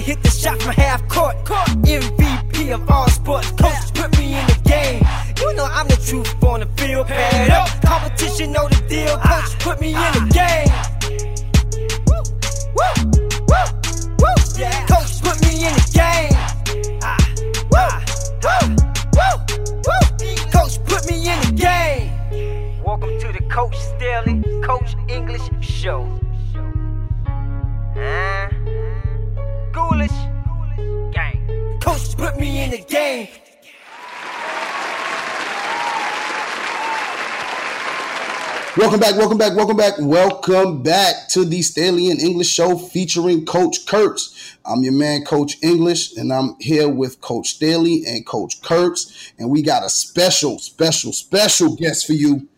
to hit the shot from half court. MVP of all sports. Coach put me in the game. You know I'm the truth on the field. Pad up. Competition know the deal. Coach put me in the game. Woo, woo, woo, woo. Yeah. Coach put me in the game. Ah, ah, woo, woo, woo. Coach put me in the game. Welcome to the Coach Staley Coach English Show. Me in the game. Welcome back, welcome back, welcome back, welcome back to the Staley and English Show featuring Coach Kurtz. I'm your man, Coach English, and I'm here with Coach Staley and Coach Kurtz, and we got a special, special, special guest for you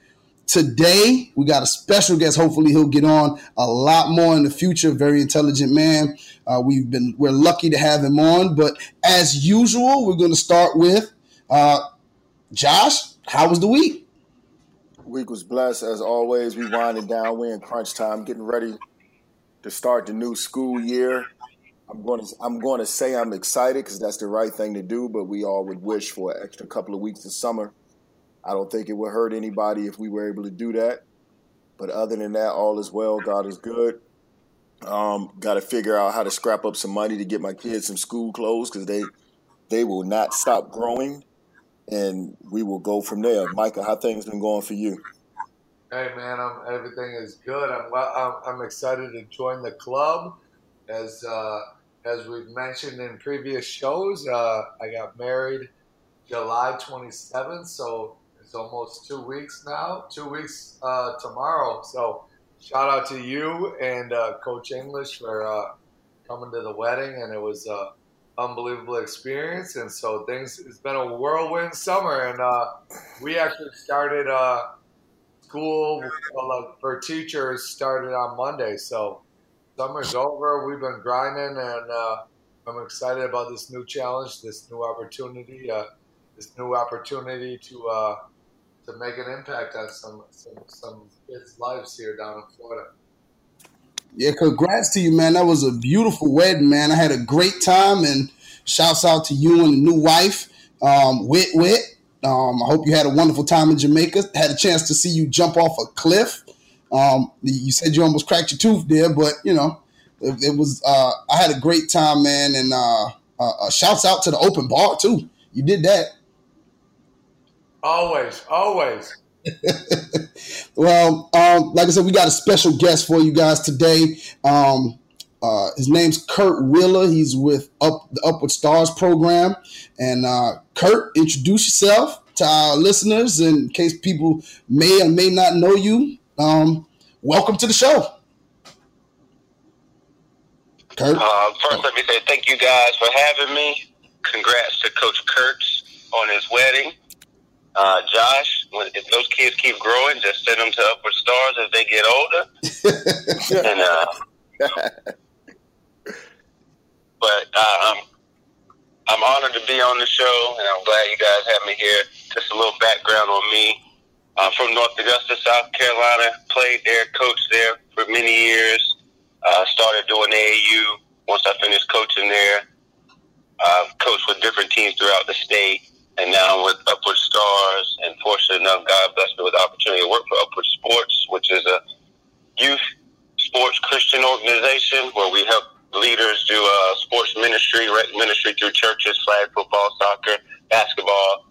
today. We got a special guest. Hopefully, he'll get on a lot more in the future. Very intelligent man. Uh, we've been we're lucky to have him on, but as usual, we're going to start with uh, Josh. How was the week? Week was blessed as always. We winding down. We're in crunch time, getting ready to start the new school year. I'm going to I'm going to say I'm excited because that's the right thing to do. But we all would wish for an extra couple of weeks of summer. I don't think it would hurt anybody if we were able to do that. But other than that, all is well. God is good. Um, Got to figure out how to scrap up some money to get my kids some school clothes because they they will not stop growing and we will go from there. Micah, how things been going for you? Hey man, I'm, everything is good. I'm, well, I'm, I'm excited to join the club. As uh, as we've mentioned in previous shows, uh, I got married July 27th, so it's almost two weeks now. Two weeks uh, tomorrow. So shout out to you and uh, Coach English for uh, coming to the wedding, and it was an unbelievable experience. And so things, it's been a whirlwind summer. And uh, we actually started uh, school for teachers started on Monday. So summer's over. We've been grinding and uh, I'm excited about this new challenge, this new opportunity, uh, this new opportunity to to make an impact on some, some, some kids' lives here down in Florida. Yeah, congrats to you, man. That was a beautiful wedding, man. I had a great time, and shouts out to you and the new wife, um, Wit Wit. Um, I hope you had a wonderful time in Jamaica. Had a chance to see you jump off a cliff. Um, you said you almost cracked your tooth there, but you know, it, it was. Uh, I had a great time, man, and uh, uh, uh shouts out to the open bar too. You did that. Always, always. well, um, like I said, we got a special guest for you guys today. Um, uh, his name's Curt Wheeler. He's with Up the Upward Stars program. And uh, Curt, introduce yourself to our listeners in case people may or may not know you. Um, welcome to the show. Curt. Uh, first, let me say thank you guys for having me. Congrats to Coach Kurtz on his wedding uh, Josh, when, if those kids keep growing, just send them to Upward Stars as they get older. and, uh, but uh, I'm, I'm honored to be on the show, and I'm glad you guys have me here. Just a little background on me. I'm from North Augusta, South Carolina. Played there, coached there for many years. Uh, started doing AAU once I finished coaching there. Uh, coached with different teams throughout the state and now I'm with Upward Stars. And fortunate enough, God blessed me with the opportunity to work for Upward Sports, which is a youth sports Christian organization where we help leaders do uh, sports ministry, ministry through churches, flag football, soccer, basketball,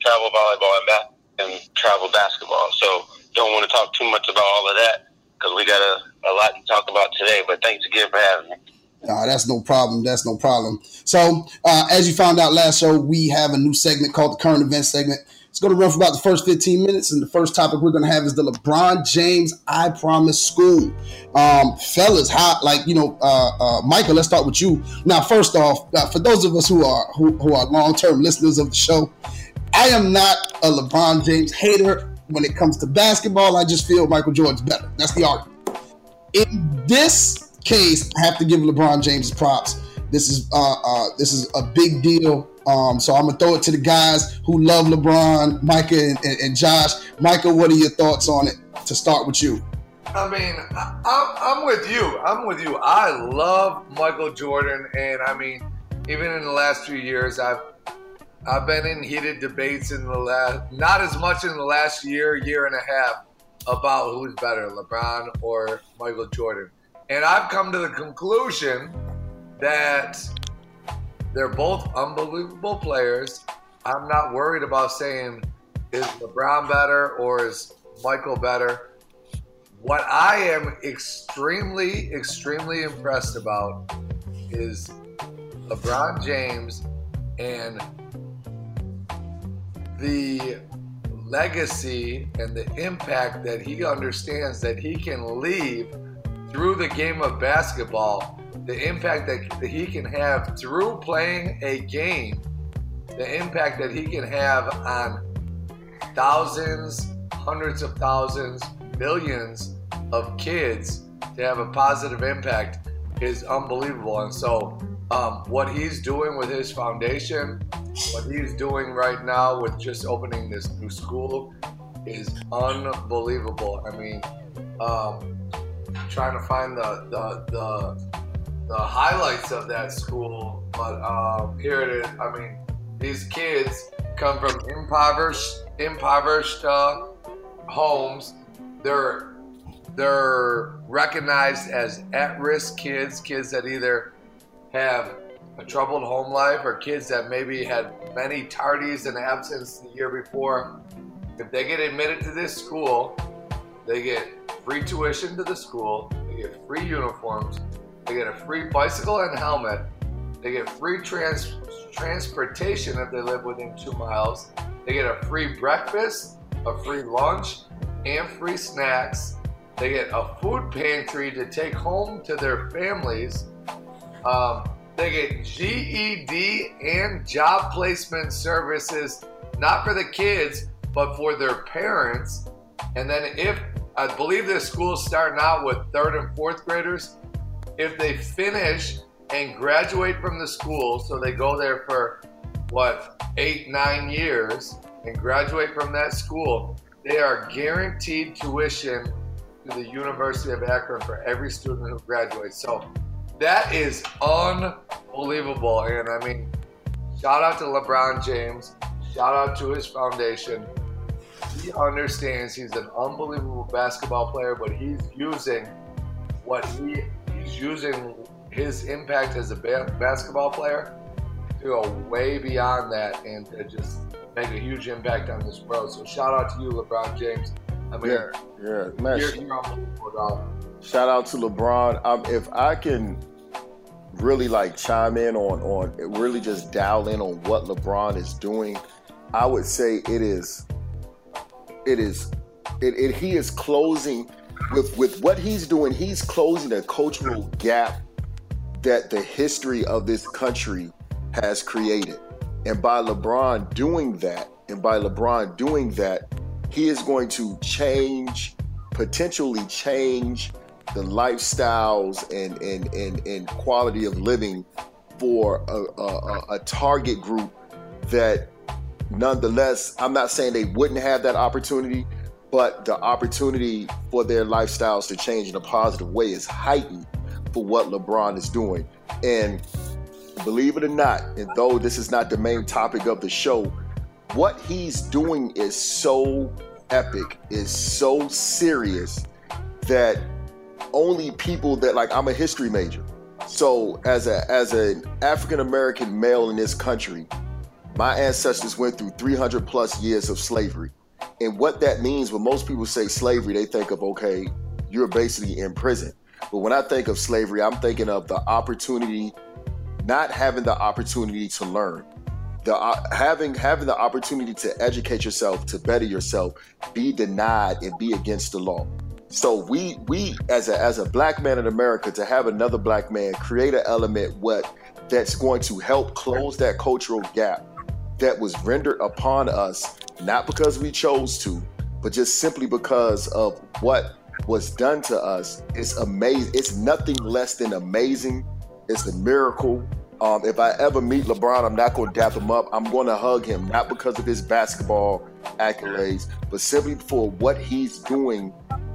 travel volleyball, and, ba- and travel basketball. So don't want to talk too much about all of that because we got a, a lot to talk about today. But thanks again for having me. Uh, that's no problem. That's no problem. So, uh, as you found out last show, we have a new segment called the current events segment. It's going to run for about the first 15 minutes. And the first topic we're going to have is the LeBron James I Promise School. Um, fellas, how, like, you know, uh, uh, Michael, let's start with you. Now, first off, uh, for those of us who are, who, who are long term listeners of the show, I am not a LeBron James hater when it comes to basketball. I just feel Michael Jordan's better. That's the argument. In this case, I have to give LeBron James props. This is uh, uh, this is a big deal. Um, so I'm gonna throw it to the guys who love LeBron, Micah and, and, and Josh. Micah, what are your thoughts on it? To start with you. I mean, I, I'm with you. I'm with you. I love Michael Jordan, and I mean, even in the last few years, I've I've been in heated debates in the last, not as much in the last year, year and a half, about who's better, LeBron or Michael Jordan. And I've come to the conclusion that they're both unbelievable players. I'm not worried about saying is LeBron better or is Michael better. What I am extremely, extremely impressed about is LeBron James and the legacy and the impact that he understands that he can leave through the game of basketball, the impact that he can have through playing a game, the impact that he can have on thousands, hundreds of thousands, millions of kids to have a positive impact is unbelievable. And so, um, what he's doing with his foundation, what he's doing right now with just opening this new school is unbelievable. I mean, um, trying to find the, the, the, the highlights of that school, but um, here it is. I mean, these kids come from impoverished, impoverished uh, homes. They're they're recognized as at-risk kids, kids that either have a troubled home life or kids that maybe had many tardies and absence the year before. If they get admitted to this school, they get free tuition to the school, they get free uniforms, they get a free bicycle and helmet, they get free trans- transportation if they live within two miles, they get a free breakfast, a free lunch, and free snacks. They get a food pantry to take home to their families. Um, they get GED and job placement services, not for the kids, but for their parents. And then, if I believe this school's starting out with third and fourth graders, if they finish and graduate from the school, so they go there for what, eight, nine years, and graduate from that school, they are guaranteed tuition to the University of Akron for every student who graduates. So that is unbelievable. And I mean, shout out to LeBron James. Shout out to his foundation. He understands he's an unbelievable basketball player, but he's using what he he's using his impact as a ba- basketball player to go way beyond that and to just make a huge impact on this world. So shout out to you, LeBron James. I mean, Yeah, yeah, man. you're, you're. Shout out to LeBron. Um, if I can really like chime in on on really just dial in on what LeBron is doing, I would say it is it is it, it he is closing with with what he's doing, he's closing a cultural gap that the history of this country has created. And by LeBron doing that, and by LeBron doing that, he is going to change, potentially change the lifestyles and and and, and quality of living for a, a, a target group that nonetheless i'm not saying they wouldn't have that opportunity but the opportunity for their lifestyles to change in a positive way is heightened for what lebron is doing and believe it or not and though this is not the main topic of the show what he's doing is so epic is so serious that only people that like I'm a history major. So as a as an African American male in this country, my ancestors went through 300 plus years of slavery. And what that means when most people say slavery, they think of okay, you're basically in prison. But when I think of slavery, I'm thinking of the opportunity not having the opportunity to learn. The uh, having having the opportunity to educate yourself, to better yourself, be denied and be against the law. So we we as a as a black man in America to have another black man create an element what that's going to help close that cultural gap that was rendered upon us not because we chose to, but just simply because of what was done to us. It's amazing. It's nothing less than amazing. It's a miracle. Um, if I ever meet LeBron, I'm not going to dap him up. I'm going to hug him, not because of his basketball accolades, but simply for what he's doing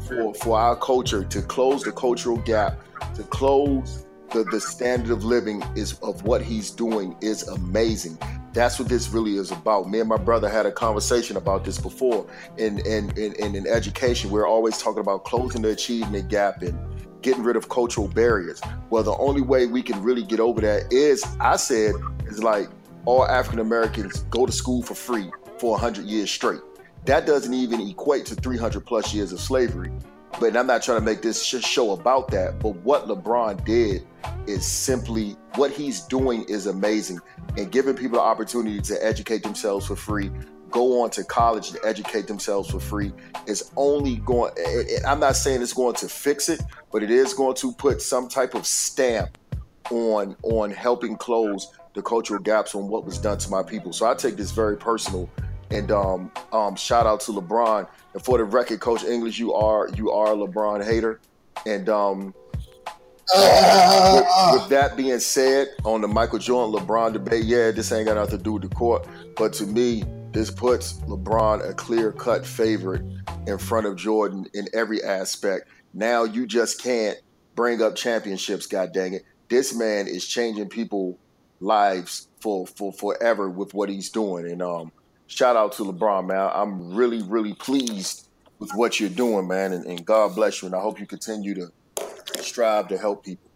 for, for our culture to close the cultural gap, to close the, the standard of living is of what he's doing is amazing. That's what this really is about. Me and my brother had a conversation about this before. In in, in, in education, we're always talking about closing the achievement gap and getting rid of cultural barriers. Well, the only way we can really get over that is, I said, is like all African Americans go to school for free for 100 years straight. That doesn't even equate to 300 plus years of slavery. But I'm not trying to make this show about that. But what LeBron did is simply what he's doing is amazing. And giving people the opportunity to educate themselves for free, go on to college to educate themselves for free is only going, I'm not saying it's going to fix it, but it is going to put some type of stamp on on helping close the cultural gaps on what was done to my people. So I take this very personal and um, um, shout out to LeBron. And for the record, Coach English, you are you are a LeBron hater. And um, with, with, that being said, on the Michael Jordan LeBron debate, yeah, this ain't got nothing to do with the court. But to me, this puts LeBron a clear cut favorite in front of Jordan in every aspect. Now you just can't bring up championships, god dang it. This man is changing people lives for for forever with what he's doing. And um shout out to LeBron, man. I'm really, really pleased with what you're doing, man. And, and God bless you. And I hope you continue to strive to help people.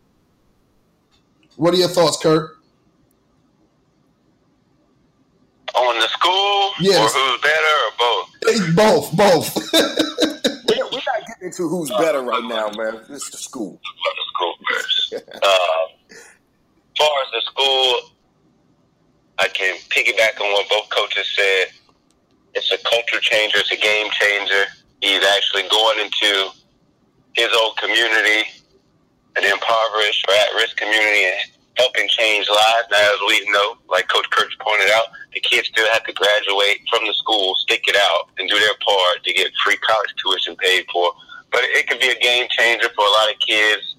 What are your thoughts, Curt? On the school? Yes. Or who's better or both? Both, both. we're, we're not getting into who's better right now, man. It's the school. The school first. uh, as far as the school, I can piggyback on what both coaches said. It's a culture changer. It's a game changer. He's actually going into his old community, an impoverished or at-risk community, and helping change lives. Now, as we know, like Coach Kurtz pointed out, the kids still have to graduate from the school, stick it out, and do their part to get free college tuition paid for. But it could be a game changer for a lot of kids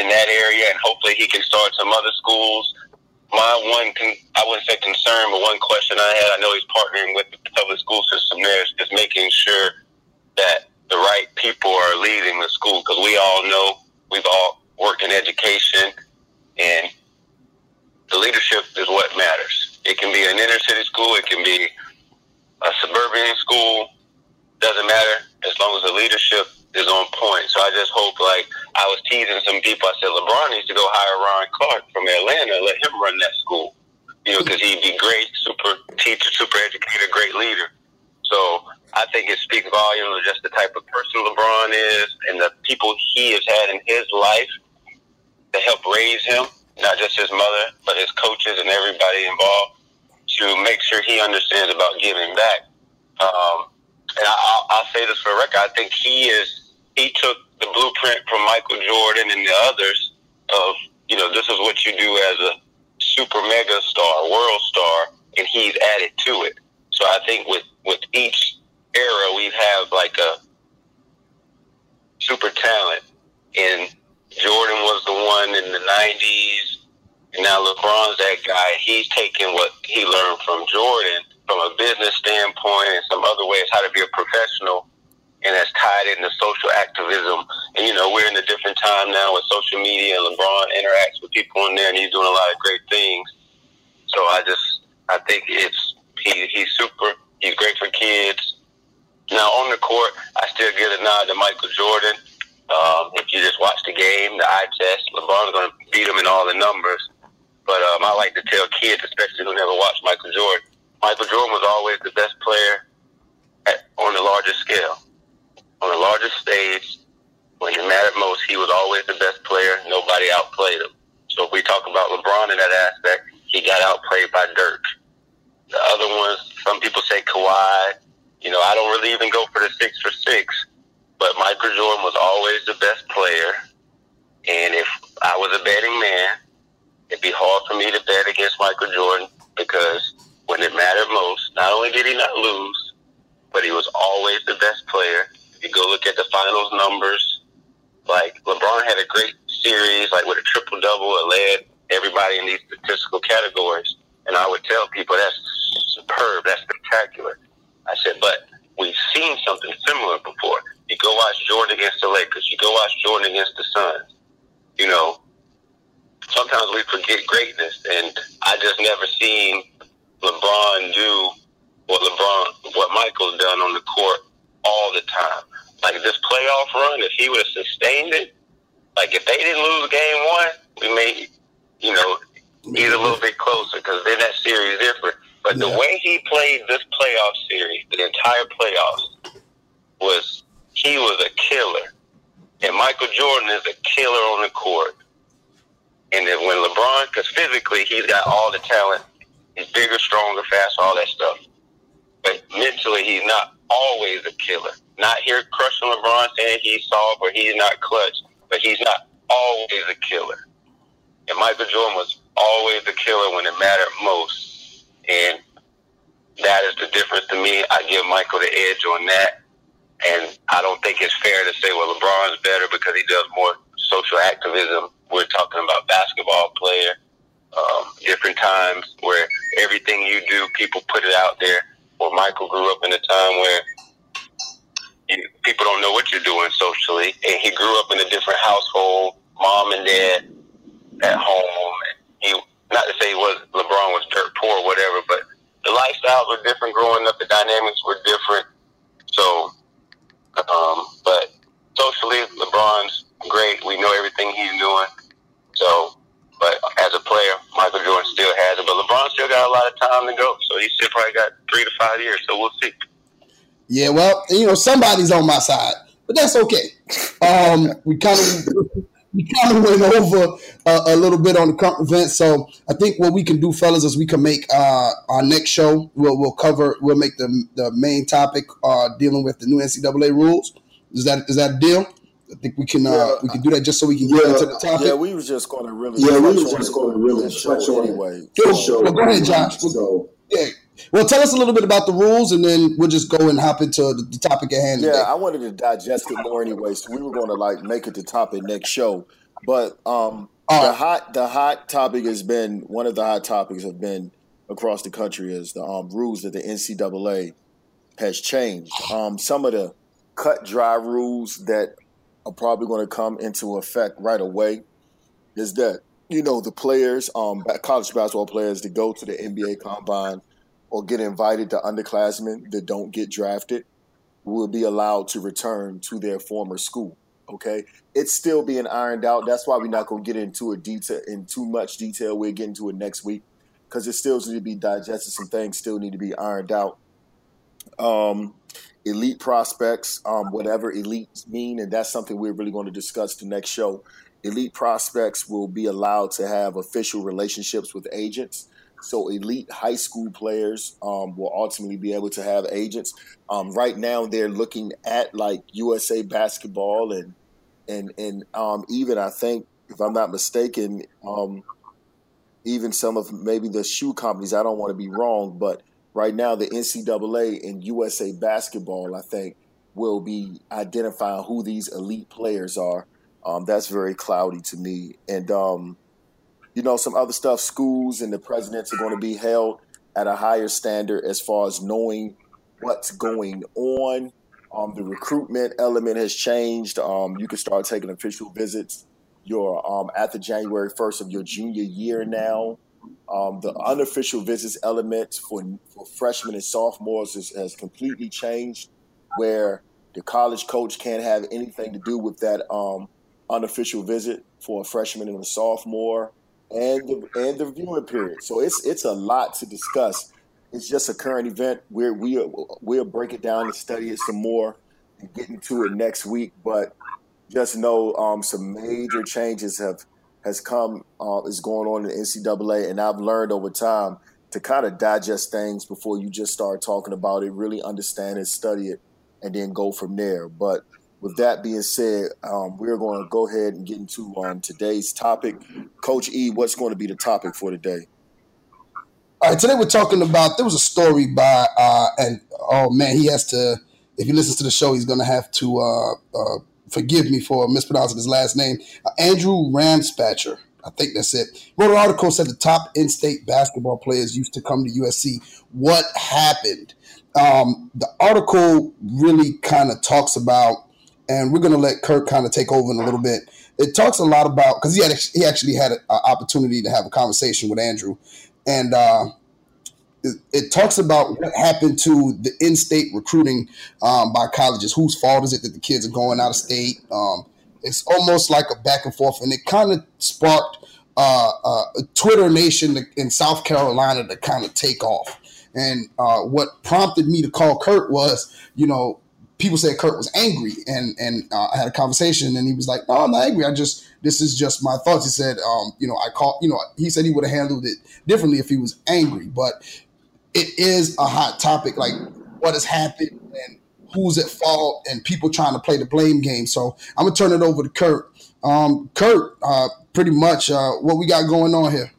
in that area, and hopefully he can start some other schools my one, con- I wouldn't say concern, but one question I had, I know he's partnering with the public school system there, is just making sure that the right people are leading the school because we all know we've all worked in education and the leadership is what matters. It can be an inner city school, it can be a suburban school, doesn't matter as long as the leadership is on point. So I just hope, like I was teasing some people, I said LeBron needs to go hire Ron Clark from Atlanta, let him run that school. You know, because he'd be great, super teacher, super educator, great leader. So I think it speaks volumes of just the type of person LeBron is and the people he has had in his life to help raise him, not just his mother, but his coaches and everybody involved to make sure he understands about giving back. Um, and I, will say this for a record, I think he is he took the blueprint from Michael Jordan and the others of you know this is what you do as a super mega star, world star, and he's added to it. So I think with with each era we have like a super talent, and Jordan was the one in the '90s, and now LeBron's that guy. He's taking what he learned from Jordan from a business standpoint and some other ways how to be a professional and that's tied into social activism. And you know, we're in a different time now with social media and LeBron interacts with people in there and he's doing a lot of great things. So I just I think it's he he's super he's great for kids. Now on the court I still give a nod to Michael Jordan. Um, if you just watch the game, the eye test, LeBron's gonna beat him in all the numbers. But um, I like to tell kids, especially who never watched Michael Jordan, Michael Jordan was always the best player at, on the largest scale. On the largest stage, when it mattered most, he was always the best player. Nobody outplayed him. So if we talk about LeBron in that aspect, he got outplayed by Dirk. The other ones, some people say Kawhi. You know, I don't really even go for the six for six, but Michael Jordan was always the best player. And if I was a betting man, it'd be hard for me to bet against Michael Jordan because when it mattered most. Not only did he not lose, but he was always the best player. You go look at the finals numbers, like LeBron had a great series, like with a triple double, it led everybody in these statistical categories. And I would tell people that's superb, that's spectacular. I said, but we've seen something similar before. You go watch Jordan against the Lakers. You go watch Jordan against the Suns. You know, sometimes we forget greatness, and I just never seen LeBron do what LeBron, what Michael's done on the court all the time. Like this playoff run, if he would have sustained it, like if they didn't lose game one, we may, you know, get a little bit closer because then that series different. But yeah. the way he played this playoff series, the entire playoffs, was he was a killer. And Michael Jordan is a killer on the court. And then when LeBron, because physically he's got all the talent, he's bigger, stronger, faster, all that stuff. But mentally, he's not always a killer. Not here crushing LeBron saying he's soft or he's not clutch, but he's not always a killer. And Michael Jordan was always a killer when it mattered most. And that is the difference to me. I give Michael the edge on that. And I don't think it's fair to say, well, LeBron's better because he does more social activism. We're talking about basketball player, um, different times where everything you do, people put it out there. Well, Michael grew up in a time where you, people don't know what you're doing socially, and he grew up in a different household, mom and dad at home. He, not to say he was LeBron was dirt poor or whatever, but the lifestyles were different growing up. The dynamics were different. So, um, but socially, LeBron's great. We know everything he's doing. So, but as a player, Michael Jordan still has it. But LeBron still got a lot of time to go. So he still probably got three to five years. So we'll see. Yeah, well, you know, somebody's on my side, but that's okay. Um, we kind of we kind of went over uh, a little bit on the current event. So I think what we can do, fellas, is we can make uh, our next show. We'll we'll cover. We'll make the the main topic uh, dealing with the new NCAA rules. Is that is that a deal? I think we can uh, yeah, we can do that just so we can get yeah, into the topic. Yeah, we was just going to really yeah we was just going to really touch on anyway. Go, well, go ahead, Josh. So, yeah, well, tell us a little bit about the rules, and then we'll just go and hop into the, the topic at hand. Yeah, today. I wanted to digest it more anyway, so we were going to like make it the topic next show. But um, the hot the hot topic has been one of the hot topics have been across the country is the um, rules that the NCAA has changed. Um, some of the cut dry rules that are probably going to come into effect right away is that you know the players, um, college basketball players, to go to the NBA combine or get invited to underclassmen that don't get drafted will be allowed to return to their former school. Okay, it's still being ironed out. That's why we're not going to get into a detail in too much detail. We'll get into it next week because it still needs to be digested. Some things still need to be ironed out. Um, elite prospects, um, whatever elites mean, and that's something we're really going to discuss the next show. Elite prospects will be allowed to have official relationships with agents. So elite high school players um, will ultimately be able to have agents. Um, right now, they're looking at like USA Basketball and and and um, even I think, if I'm not mistaken, um, even some of maybe the shoe companies. I don't want to be wrong, but right now the NCAA and USA Basketball, I think, will be identifying who these elite players are. Um, that's very cloudy to me, and um, you know, some other stuff. Schools and the presidents are going to be held at a higher standard as far as knowing what's going on. Um, the recruitment element has changed. Um, you can start taking official visits your um, after January first of your junior year now. Um, the unofficial visits element for for freshmen and sophomores is, has completely changed, where the college coach can't have anything to do with that um, unofficial visit for a freshman and a sophomore and the and the viewing period. So it's it's a lot to discuss. It's just a current event. We're we we'll break it down and study it some more and get into it next week. But just know um, some major changes have has come uh, is going on in the NCAA, and I've learned over time to kind of digest things before you just start talking about it. Really understand it, study it, and then go from there. But with that being said, um, we're going to go ahead and get into um, today's topic. Coach E, what's going to be the topic for today? All right, today we're talking about there was a story by uh, and oh man, he has to. If he listens to the show, he's going to have to uh, uh, forgive me for mispronouncing his last name. Uh, Andrew Ramspacher, I think that's it. Wrote an article said the top in-state basketball players used to come to USC. What happened? Um, the article really kind of talks about and we're gonna let Curt kind of take over in a little bit. It talks a lot about because he had he actually had an opportunity to have a conversation with Andrew, and uh, it, talks about what happened to the in-state recruiting um, by colleges. Whose fault is it that the kids are going out of state? Um, it's almost like a back and forth, and it kind of sparked uh, uh, a Twitter Nation in South Carolina to kind of take off. And uh, what prompted me to call Curt was, you know, people said Curt was angry, and and uh, I had a conversation, and he was like, "No, I'm not angry. I just this is just my thoughts." He said, um, "You know, I call, you know, he said he would have handled it differently if he was angry, but it is a hot topic, like what has happened and who's at fault, and people trying to play the blame game." So I'm gonna turn it over to Curt. Um, Curt, uh, pretty much uh, what we got going on here.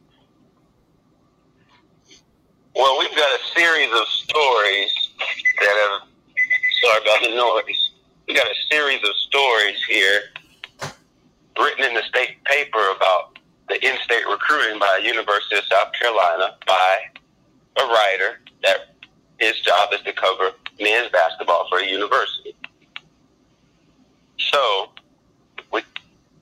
Well, we've got a series of stories that have. Sorry about the noise. We got a series of stories here written in the state paper about the in-state recruiting by University of South Carolina by a writer that his job is to cover men's basketball for a university. So,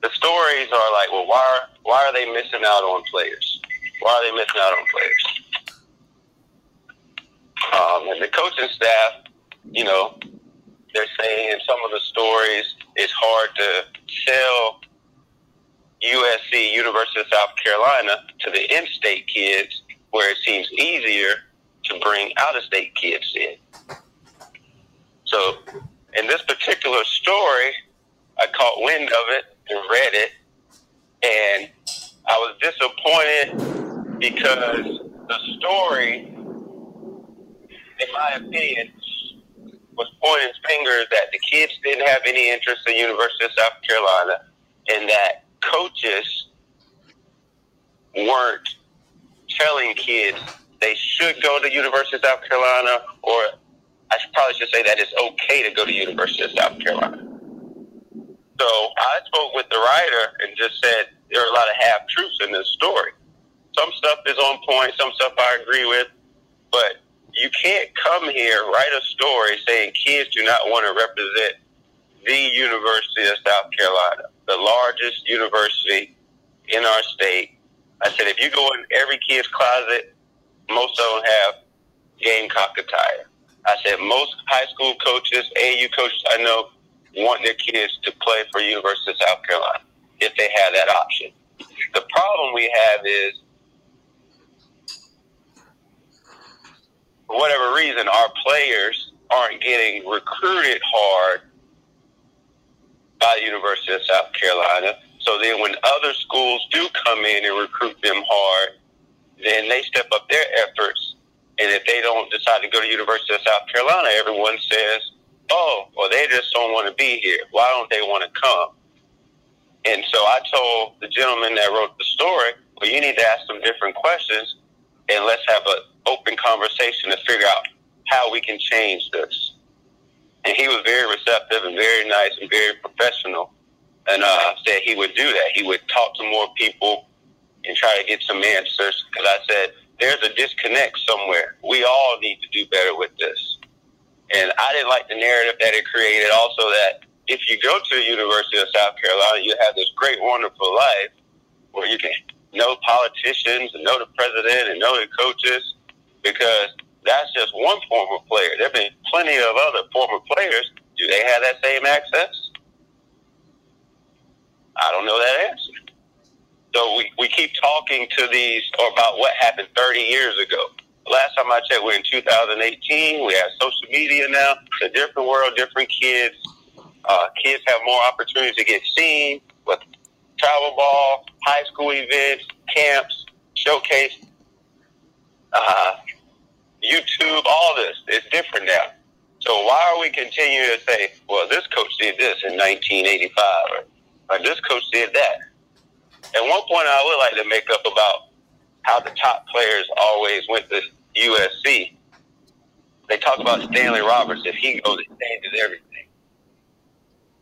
the stories are like, well, why are, why are they missing out on players? Why are they missing out on players? Um, and the coaching staff, you know, they're saying in some of the stories it's hard to sell USC, University of South Carolina, to the in-state kids, where it seems easier to bring out-of-state kids in. So, in this particular story, I caught wind of it and read it, and I was disappointed because the story in my opinion, was pointing fingers that the kids didn't have any interest in University of South Carolina, and that coaches weren't telling kids they should go to University of South Carolina, or I probably should say that it's okay to go to University of South Carolina. So I spoke with the writer and just said there are a lot of half truths in this story. Some stuff is on point, some stuff I agree with, but you can't come here, write a story saying kids do not want to represent the University of South Carolina, the largest university in our state. I said, if you go in every kid's closet, most of them have Gamecock attire. I said, most high school coaches, AU coaches I know, want their kids to play for University of South Carolina if they have that option. The problem we have is for whatever reason, our players aren't getting recruited hard by the University of South Carolina. So then when other schools do come in and recruit them hard, then they step up their efforts. And if they don't decide to go to University of South Carolina, everyone says, oh, well, they just don't want to be here. Why don't they want to come? And so I told the gentleman that wrote the story, well, you need to ask some different questions and let's have an open conversation to figure out how we can change this. And he was very receptive and very nice and very professional and uh, said he would do that. He would talk to more people and try to get some answers because I said, there's a disconnect somewhere. We all need to do better with this. And I didn't like the narrative that it created also that if you go to the University of South Carolina, you have this great, wonderful life where you can know politicians and know the president and know the coaches because that's just one former player. There have been plenty of other former players. Do they have that same access? I don't know that answer. So we, we keep talking to these or about what happened 30 years ago. Last time I checked, we're in 2018. We have social media now. It's a different world, different kids. Uh, kids have more opportunities to get seen with travel ball, high school events, camps, showcase, uh, YouTube, all this is different now. So why are we continuing to say, well, this coach did this in 1985 or, or this coach did that? At one point I would like to make up about how the top players always went to USC. They talk about Stanley Roberts. If he goes, it changes everything.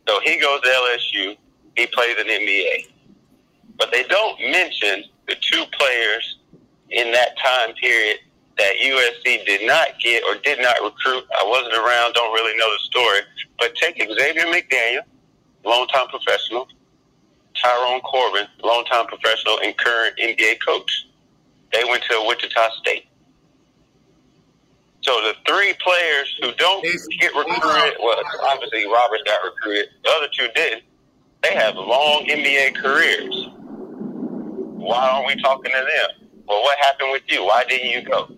So he goes to LSU he plays in the NBA. But they don't mention the two players in that time period that USC did not get or did not recruit. I wasn't around, don't really know the story. But take Xavier McDaniel, longtime professional, Tyrone Corbin, longtime professional and current NBA coach. They went to Wichita State. So the three players who don't get recruited, well, obviously Roberts got recruited. The other two didn't. They have long NBA careers. Why aren't we talking to them? Well, what happened with you? Why didn't you go?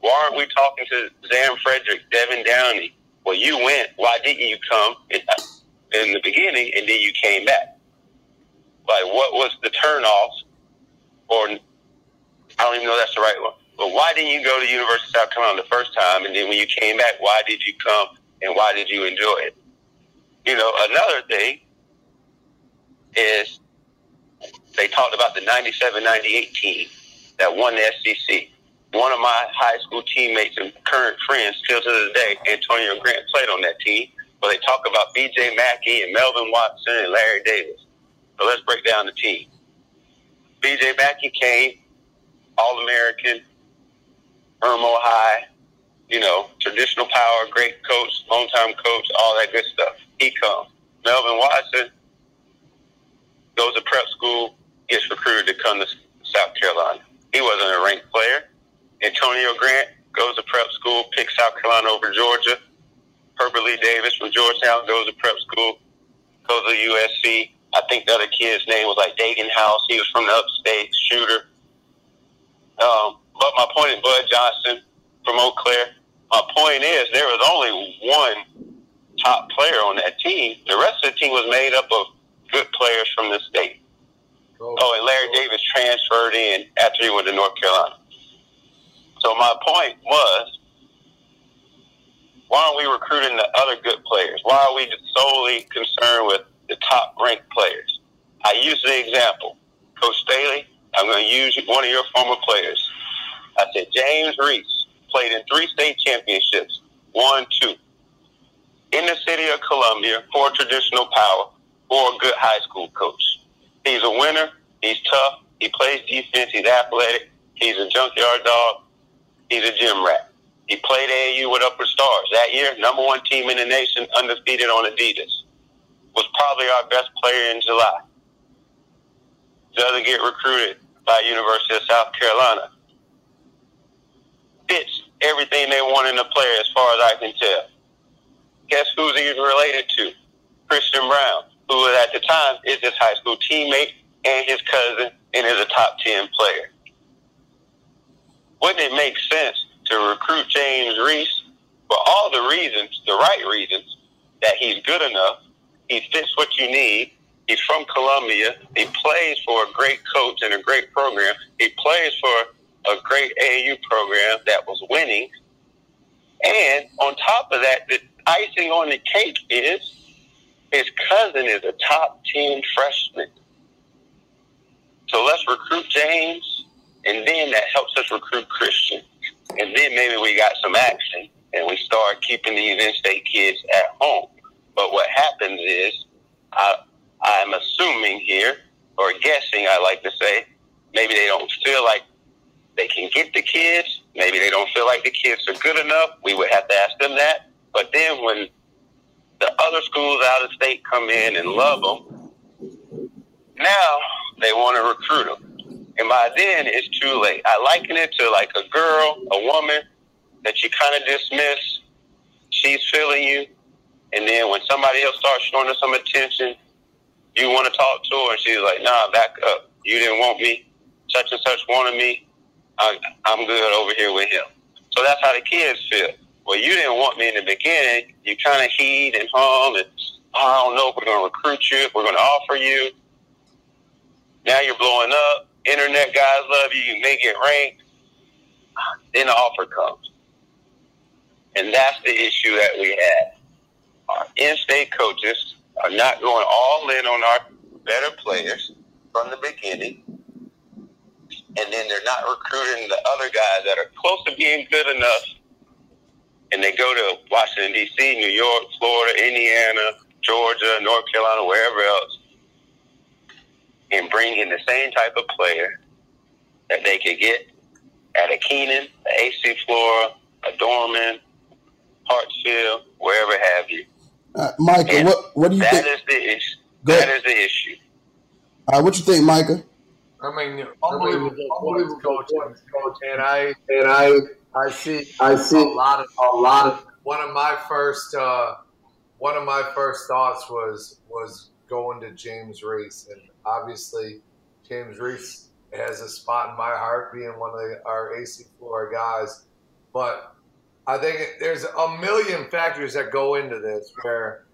Why aren't we talking to Zam Fredrick, Devin Downey? Well, you went. Why didn't you come in, in the beginning and then you came back? Like, what was the turnoff? Or I don't even know that's the right one. But why didn't you go to University of South Carolina the first time, and then when you came back, why did you come and why did you enjoy it? You know, another thing is they talked about the 97-98 team that won the SEC. One of my high school teammates and current friends, still to this day, Antonio Grant, played on that team. But they talk about B.J. McKie and Melvin Watson and Larry Davis. So let's break down the team. B.J. McKie came, All-American, Irmo High, you know, traditional power, great coach, long-time coach, all that good stuff. He comes. Melvin Watson goes to prep school, gets recruited to come to South Carolina. He wasn't a ranked player. Antonio Grant goes to prep school, picks South Carolina over Georgia. Herbert Lee Davis from Georgetown goes to prep school, goes to USC. I think the other kid's name was like Dagan House. He was from the upstate, shooter. Um, but my point is Bud Johnson from Eau Claire. My point is there was only one top player on that team. The rest of the team was made up of good players from the state. Oh, and Larry Davis transferred in after he went to North Carolina. So my point was, why aren't we recruiting the other good players? Why are we just solely concerned with the top ranked players? I use the example. Coach Staley, I'm going to use one of your former players. I said, James Reese played in three state championships, one, two. In the city of Columbia for traditional power, for a good high school coach. He's a winner. He's tough. He plays defense. He's athletic. He's a junkyard dog. He's a gym rat. He played AAU with Upward Stars that year. Number one team in the nation, undefeated on Adidas. Was probably our best player in July. Doesn't get recruited by University of South Carolina. Fits everything they want in a player as far as I can tell. Guess who's he related to? Christian Braun who at the time is his high school teammate and his cousin and is a top 10 player. Wouldn't it make sense to recruit James Reese for all the reasons, the right reasons, that he's good enough, he fits what you need, he's from Columbia, he plays for a great coach and a great program, he plays for a great AAU program that was winning, and on top of that, the icing on the cake is his cousin is a top 10 freshman. So let's recruit James, and then that helps us recruit Christian. And then maybe we got some action and we start keeping these in state kids at home. But what happens is, I, I'm assuming here, or guessing, I like to say, maybe they don't feel like they can get the kids. Maybe they don't feel like the kids are good enough. We would have to ask them that. But then when the other schools out of state come in and love them. Now they want to recruit them. And by then, it's too late. I liken it to like a girl, a woman that you kind of dismiss. She's feeling you. And then when somebody else starts showing her some attention, you want to talk to her, and she's like, nah, back up. You didn't want me. Such and such wanted me. I, I'm good over here with him. So that's how the kids feel well, you didn't want me in the beginning. You kind of heed and hum, and I don't know if we're going to recruit you, if we're going to offer you. Now you're blowing up. Internet guys love you. You may get ranked. Then the offer comes. And that's the issue that we have. Our in-state coaches are not going all in on our better players from the beginning. And then they're not recruiting the other guys that are close to being good enough and they go to Washington D.C., New York, Florida, Indiana, Georgia, North Carolina, wherever else, and bring in the same type of player that they could get at a Keenan, a AC Flora, a Dorman, Hartsfield, wherever have you. Uh, Michael, and what what do you that think? That is the issue. Go That ahead. is the issue. All right, what you think, Micah? I mean, unbelievable, unbelievable coaching, and I and I I see I see a lot of a lot of. One of my first uh, one of my first thoughts was was going to James Reese, and obviously James Reese has a spot in my heart, being one of the, our AC Flora guys. But I think there's a million factors that go into this. Where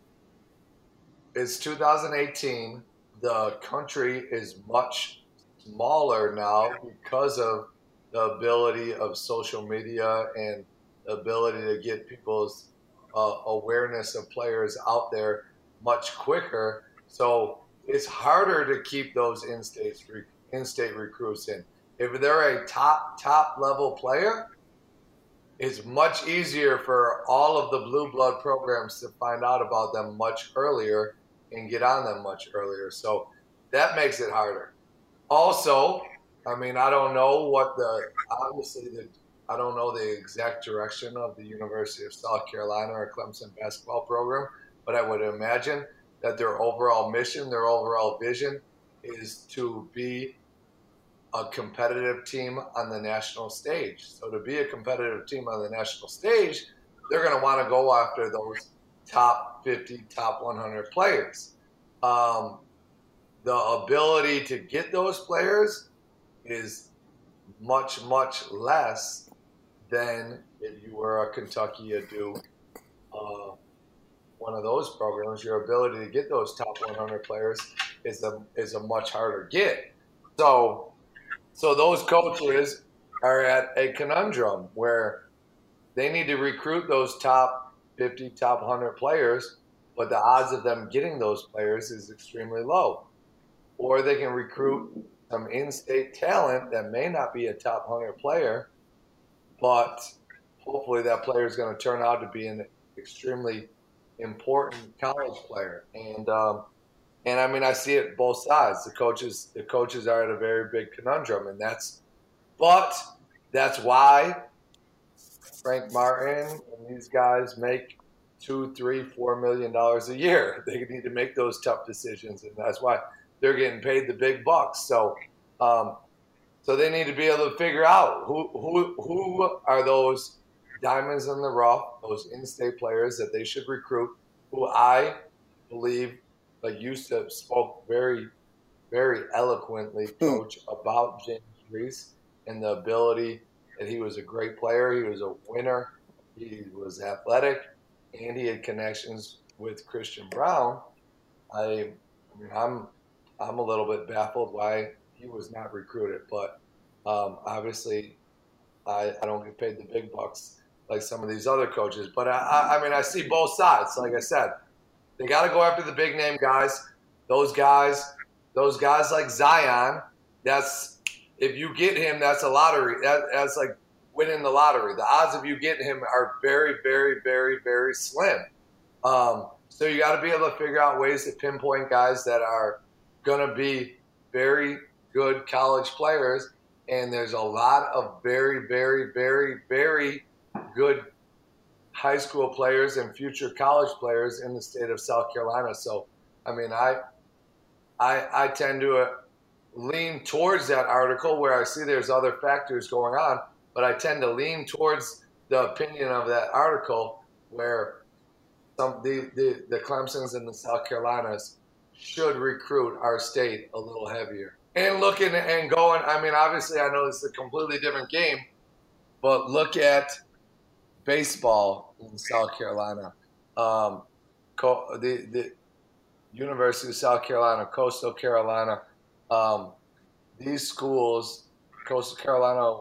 it's 2018, the country is much smaller now because of the ability of social media and the ability to get people's uh, awareness of players out there much quicker. So it's harder to keep those in-state in-state recruits in. If they're a top top level player, it's much easier for all of the blue blood programs to find out about them much earlier and get on them much earlier. So that makes it harder. Also, I mean, I don't know what the obviously the I don't know the exact direction of the University of South Carolina or Clemson basketball program, but I would imagine that their overall mission, their overall vision is to be a competitive team on the national stage. So to be a competitive team on the national stage, they're going to want to go after those top 50, top 100 players. Um, the ability to get those players is much, much less than if you were a Kentucky, a Duke, uh, one of those programs. Your ability to get those top 100 players is a is a much harder get. So, so those coaches are at a conundrum where they need to recruit those top 50, top 100 players, but the odds of them getting those players is extremely low. Or they can recruit some in-state talent that may not be a top 100 player, but hopefully that player is going to turn out to be an extremely important college player. And um, and I mean I see it both sides. The coaches the coaches are at a very big conundrum, and that's but that's why Frank Martin and these guys make two, three, four million dollars a year. They need to make those tough decisions, and that's why they're getting paid the big bucks. So, um, so they need to be able to figure out who who who are those diamonds in the rough, those in-state players that they should recruit. Who I believe, like you said, spoke very, very eloquently, coach, about James Reese and the ability that he was a great player. He was a winner. He was athletic, and he had connections with Christian Brown. I, I mean, I'm I'm a little bit baffled why he was not recruited, but um, obviously, I, I don't get paid the big bucks like some of these other coaches. But I, I mean, I see both sides. Like I said, they got to go after the big name guys. Those guys, those guys like Zion. That's if you get him, that's a lottery. That, that's like winning the lottery. The odds of you getting him are very, very, very, very slim. Um, so you got to be able to figure out ways to pinpoint guys that are going to be very good college players. And there's a lot of very, very, very, very good high school players and future college players in the state of South Carolina. So, I mean, I, I, I tend to uh, lean towards that article where I see there's other factors going on, but I tend to lean towards the opinion of that article where some the, the, the Clemsons and the South Carolinas should recruit our state a little heavier. And looking and going, I mean, obviously, I know it's a completely different game, but look at baseball in South Carolina. Um, the, the University of South Carolina, Coastal Carolina, um, these schools, Coastal Carolina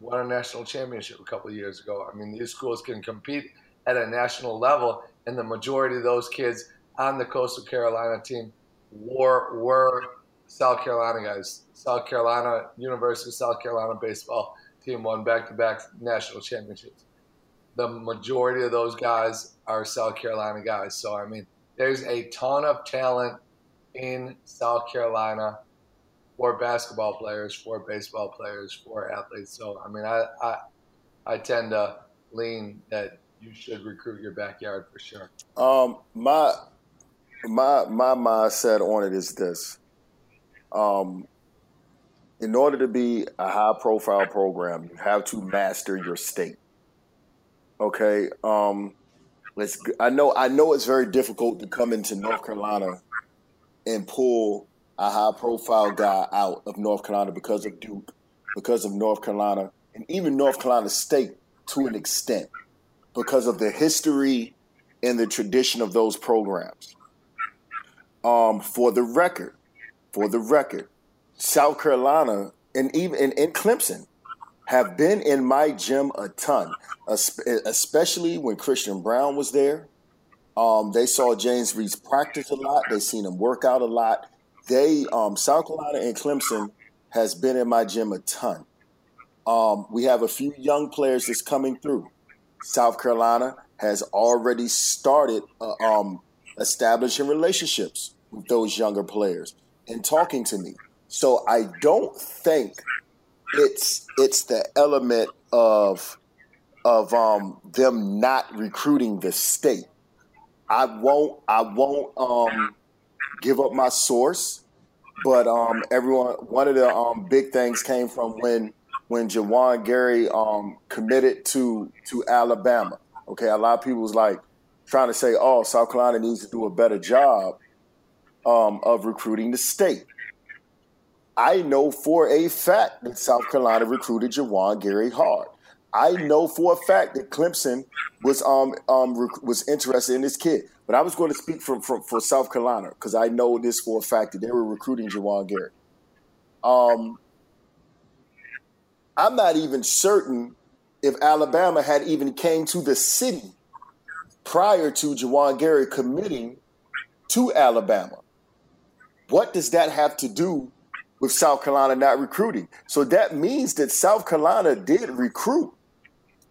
won a national championship a couple years ago. I mean, these schools can compete at a national level, and the majority of those kids on the Coastal Carolina team were were South Carolina guys. South Carolina University of South Carolina baseball team won back-to-back national championships. The majority of those guys are South Carolina guys. So I mean, there's a ton of talent in South Carolina for basketball players, for baseball players, for athletes. So I mean, I I, I tend to lean that you should recruit your backyard for sure. Um, my my my mindset on it is this. Um, in order to be a high profile program, you have to master your state. Okay. Um, let's. I know. I know it's very difficult to come into North Carolina and pull a high profile guy out of North Carolina because of Duke, because of North Carolina, and even North Carolina State to an extent, because of the history and the tradition of those programs. Um, for the record, for the record, South Carolina and even and, and Clemson have been in my gym a ton, especially when Christian Brown was there. Um, they saw James Reese practice a lot. They seen him work out a lot. They um, South Carolina and Clemson has been in my gym a ton. Um, we have a few young players that's coming through. South Carolina has already started uh, um, establishing relationships with those younger players and talking to me. So I don't think it's it's the element of of um, them not recruiting the state. I won't I won't um, give up my source, but um, everyone one of the um, big things came from when when Juwan Gary um, committed to to Alabama. Okay, a lot of people was like trying to say, "Oh, South Carolina needs to do a better job um, of recruiting the state." I know for a fact that South Carolina recruited Juwan Gary hard. I know for a fact that Clemson was um, um rec- was interested in this kid. But I was going to speak from, for South Carolina because I know this for a fact that they were recruiting Juwan Gary. Um, I'm not even certain if Alabama had even came to the city prior to Juwan Gary committing to Alabama. What does that have to do with South Carolina not recruiting? So that means that South Carolina did recruit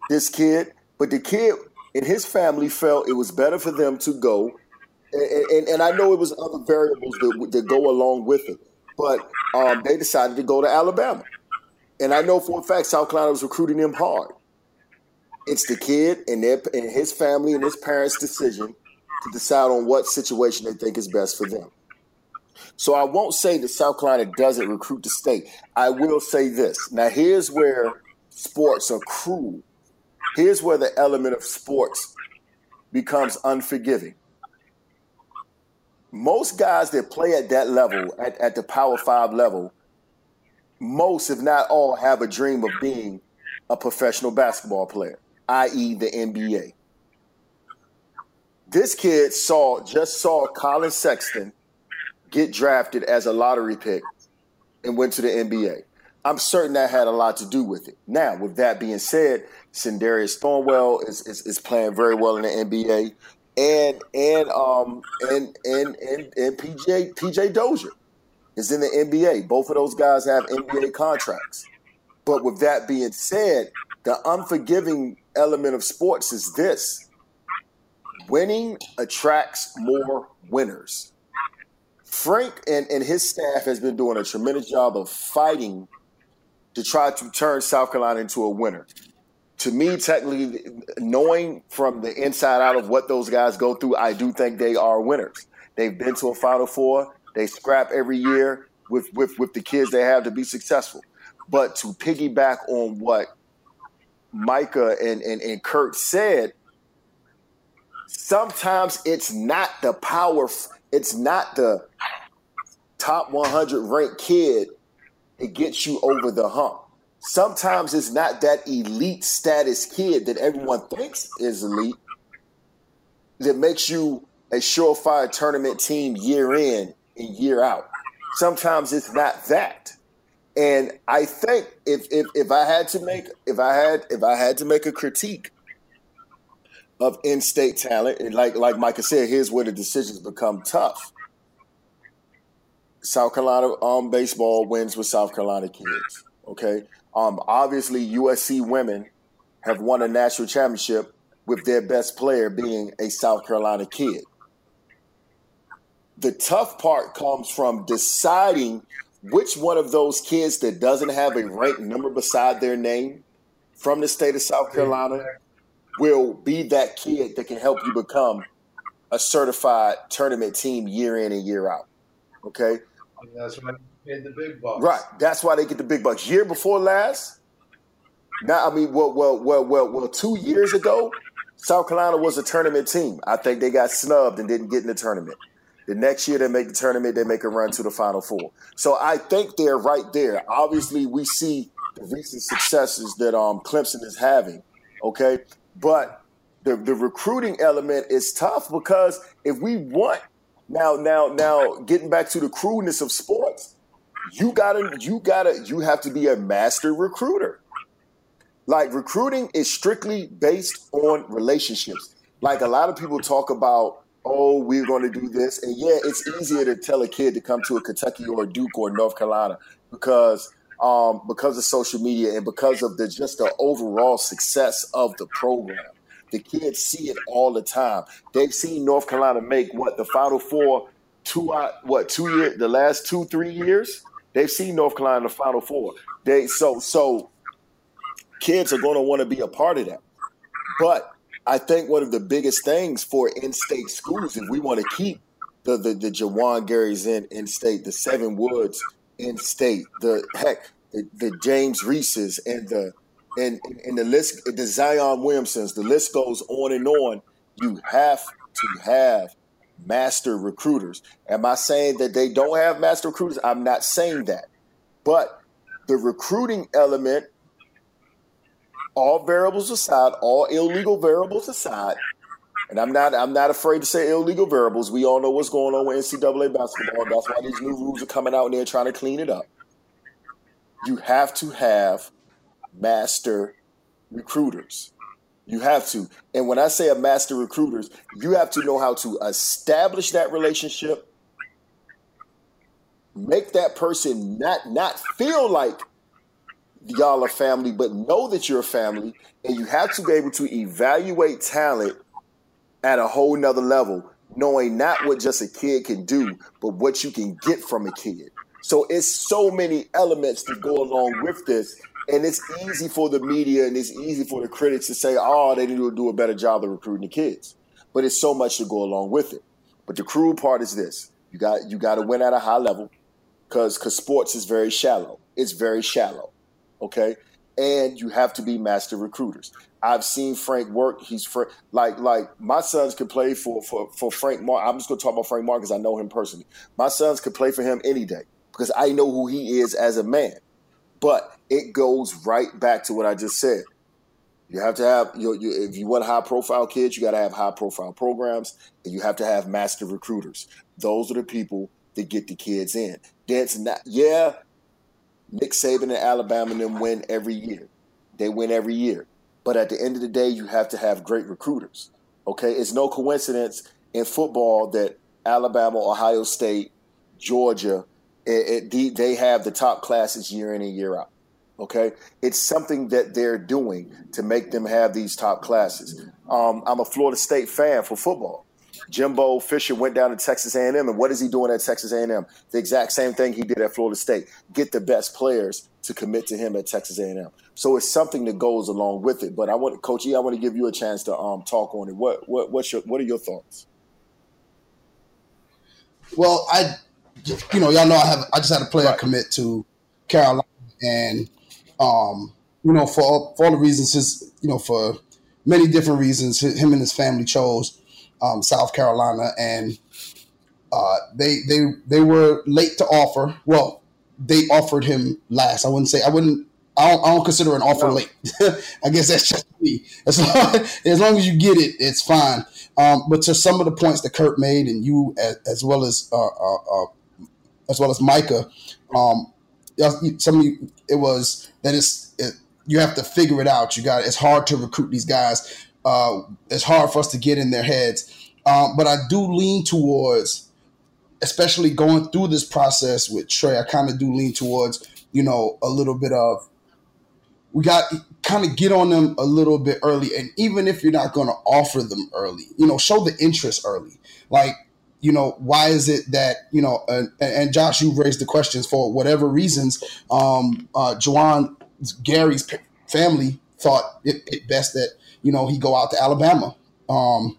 this kid, but the kid and his family felt it was better for them to go. And, and, and I know it was other variables that, that go along with it, but um, they decided to go to Alabama. And I know for a fact South Carolina was recruiting him hard. It's the kid and their and his family and his parents' decision to decide on what situation they think is best for them. So I won't say that South Carolina doesn't recruit the state. I will say this. Now here's where sports are cruel Here's where the element of sports becomes unforgiving. Most guys that play at that level, at, at the Power Five level, most, if not all, have a dream of being a professional basketball player, i.e., the NBA. This kid saw just saw Collin Sexton get drafted as a lottery pick and went to the NBA. I'm certain that had a lot to do with it. Now, with that being said, Sindarius Thornwell is, is, is playing very well in the NBA, and and um and and and, and PJ PJ Dozier is in the NBA. Both of those guys have NBA contracts. But with that being said, the unforgiving element of sports is this: winning attracts more winners. Frank and, and his staff has been doing a tremendous job of fighting to try to turn South Carolina into a winner. To me, technically, knowing from the inside out of what those guys go through, I do think they are winners. They've been to a Final Four. They scrap every year with, with, with the kids they have to be successful. But to piggyback on what Micah and, and, and Kurt said, sometimes it's not the power, it's not the top 100 ranked kid that gets you over the hump. Sometimes it's not that elite status kid that everyone thinks is elite that makes you a surefire tournament team year in and year out. Sometimes it's not that. And I think if, if if I had to make if I had if I had to make a critique of in-state talent, and like like Micah said, here's where the decisions become tough. South Carolina um, baseball wins with South Carolina kids. Okay. Um, obviously, USC women have won a national championship with their best player being a South Carolina kid. The tough part comes from deciding which one of those kids that doesn't have a ranked number beside their name from the state of South Carolina will be that kid that can help you become a certified tournament team year in and year out. Okay. That's why they paid the big bucks. Right. That's why they get the big bucks. Year before last, now I mean, well, well, well, well, well, two years ago, South Carolina was a tournament team. I think they got snubbed and didn't get in the tournament. The next year they make the tournament, they make a run to the Final Four. So I think they're right there. Obviously, we see the recent successes that um, Clemson is having. Okay, but the the recruiting element is tough because if we want now now now getting back to the crudeness of sports, you gotta you gotta you have to be a master recruiter. Like recruiting is strictly based on relationships. Like a lot of people talk about oh, we're going to do this. And yeah, it's easier to tell a kid to come to a Kentucky or a Duke or North Carolina because um, because of social media and because of the just the overall success of the program. The kids see it all the time. They've seen North Carolina make what the Final Four two uh, what two year the last two three years. They've seen North Carolina in the Final Four. They so so kids are going to want to be a part of that. But I think one of the biggest things for in-state schools, if we want to keep the the, the Juwan Garys in in-state, the Seven Woods in-state, the heck, the, the James Reeses and the and and the list, the Zion Williamsons, the list goes on and on. You have to have master recruiters. Am I saying that they don't have master recruiters? I'm not saying that, but the recruiting element all variables aside, all illegal variables aside, and I'm not I'm not afraid to say illegal variables. We all know what's going on with NCAA basketball. That's why these new rules are coming out and they're trying to clean it up. You have to have master recruiters. You have to. And when I say a master recruiters, you have to know how to establish that relationship, make that person not not feel like y'all are family, but know that you're a family, and you have to be able to evaluate talent at a whole nother level, knowing not what just a kid can do, but what you can get from a kid. So it's so many elements to go along with this. And it's easy for the media and it's easy for the critics to say, oh, they need to do a better job of recruiting the kids. But it's so much to go along with it. But the cruel part is this. You got you got to win at a high level because because sports is very shallow. It's very shallow okay? And you have to be master recruiters. I've seen Frank work. He's fr- like like my sons could play for for for Frank Mark. I'm just gonna talk about Frank Mark because I know him personally. My sons could play for him any day because I know who he is as a man. But it goes right back to what I just said. You have to have you, you if you want high profile kids, you got to have high profile programs, and you have to have master recruiters. Those are the people that get the kids in. That's not yeah. Nick Saban and Alabama and them win every year. They win every year. But at the end of the day, you have to have great recruiters. Okay, it's no coincidence in football that Alabama, Ohio State, Georgia, it, it, they have the top classes year in and year out. Okay, it's something that they're doing to make them have these top classes. Um, I'm a Florida State fan for football. Jimbo Fisher went down to Texas A&M, and what is he doing at Texas A&M? The exact same thing he did at Florida State. Get the best players to commit to him at Texas A&M. So it's something that goes along with it. But I want, Coach E, I want to give you a chance to um, talk on it. What what what's your what are your thoughts? Well, I, you know, y'all know I have I just had a player right. commit to Carolina, and um, you know, for for all the reasons, his, you know, for many different reasons, him and his family chose um, South Carolina, and uh, they they they were late to offer. Well, they offered him last. I wouldn't say I wouldn't. I don't, I don't consider an offer no. late. I guess that's just me. As long, as long as you get it, it's fine. Um, but to some of the points that Kurt made, and you as, as well as uh, uh, uh as well as Micah, um, some you, it was that it's it, you have to figure it out. You got it's hard to recruit these guys uh, it's hard for us to get in their heads. Um, but I do lean towards, especially going through this process with Trey, I kind of do lean towards, you know, a little bit of, we got kind of get on them a little bit early. And even if you're not going to offer them early, you know, show the interest early. Like, you know, why is it that, you know, uh, and Josh, you've raised the questions for whatever reasons, um, uh, Juwan Gary's family thought it, it best that you know, he go out to Alabama. Um,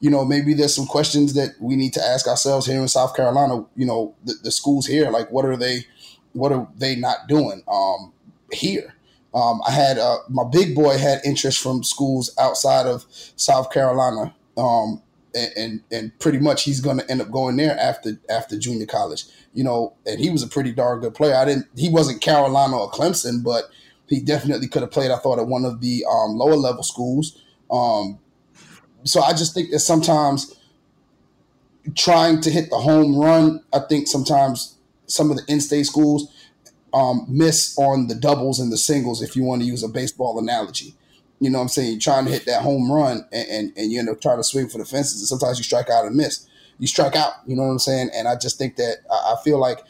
you know, maybe there's some questions that we need to ask ourselves here in South Carolina. You know, the, the schools here, like, what are they, what are they not doing um, here? Um, I had uh, my big boy had interest from schools outside of South Carolina, um, and, and, pretty much he's going to end up going there after after junior college. You know, and he was a pretty darn good player. I didn't, he wasn't Carolina or Clemson, but he definitely could have played. I thought at one of the um, lower level schools. Um, so I just think that sometimes trying to hit the home run, I think sometimes some of the in-state schools um, miss on the doubles and the singles, if you want to use a baseball analogy. You know what I'm saying? You're trying to hit that home run and, and, and you end up trying to swing for the fences. And sometimes you strike out and miss. You strike out, you know what I'm saying? And I just think that I, feel like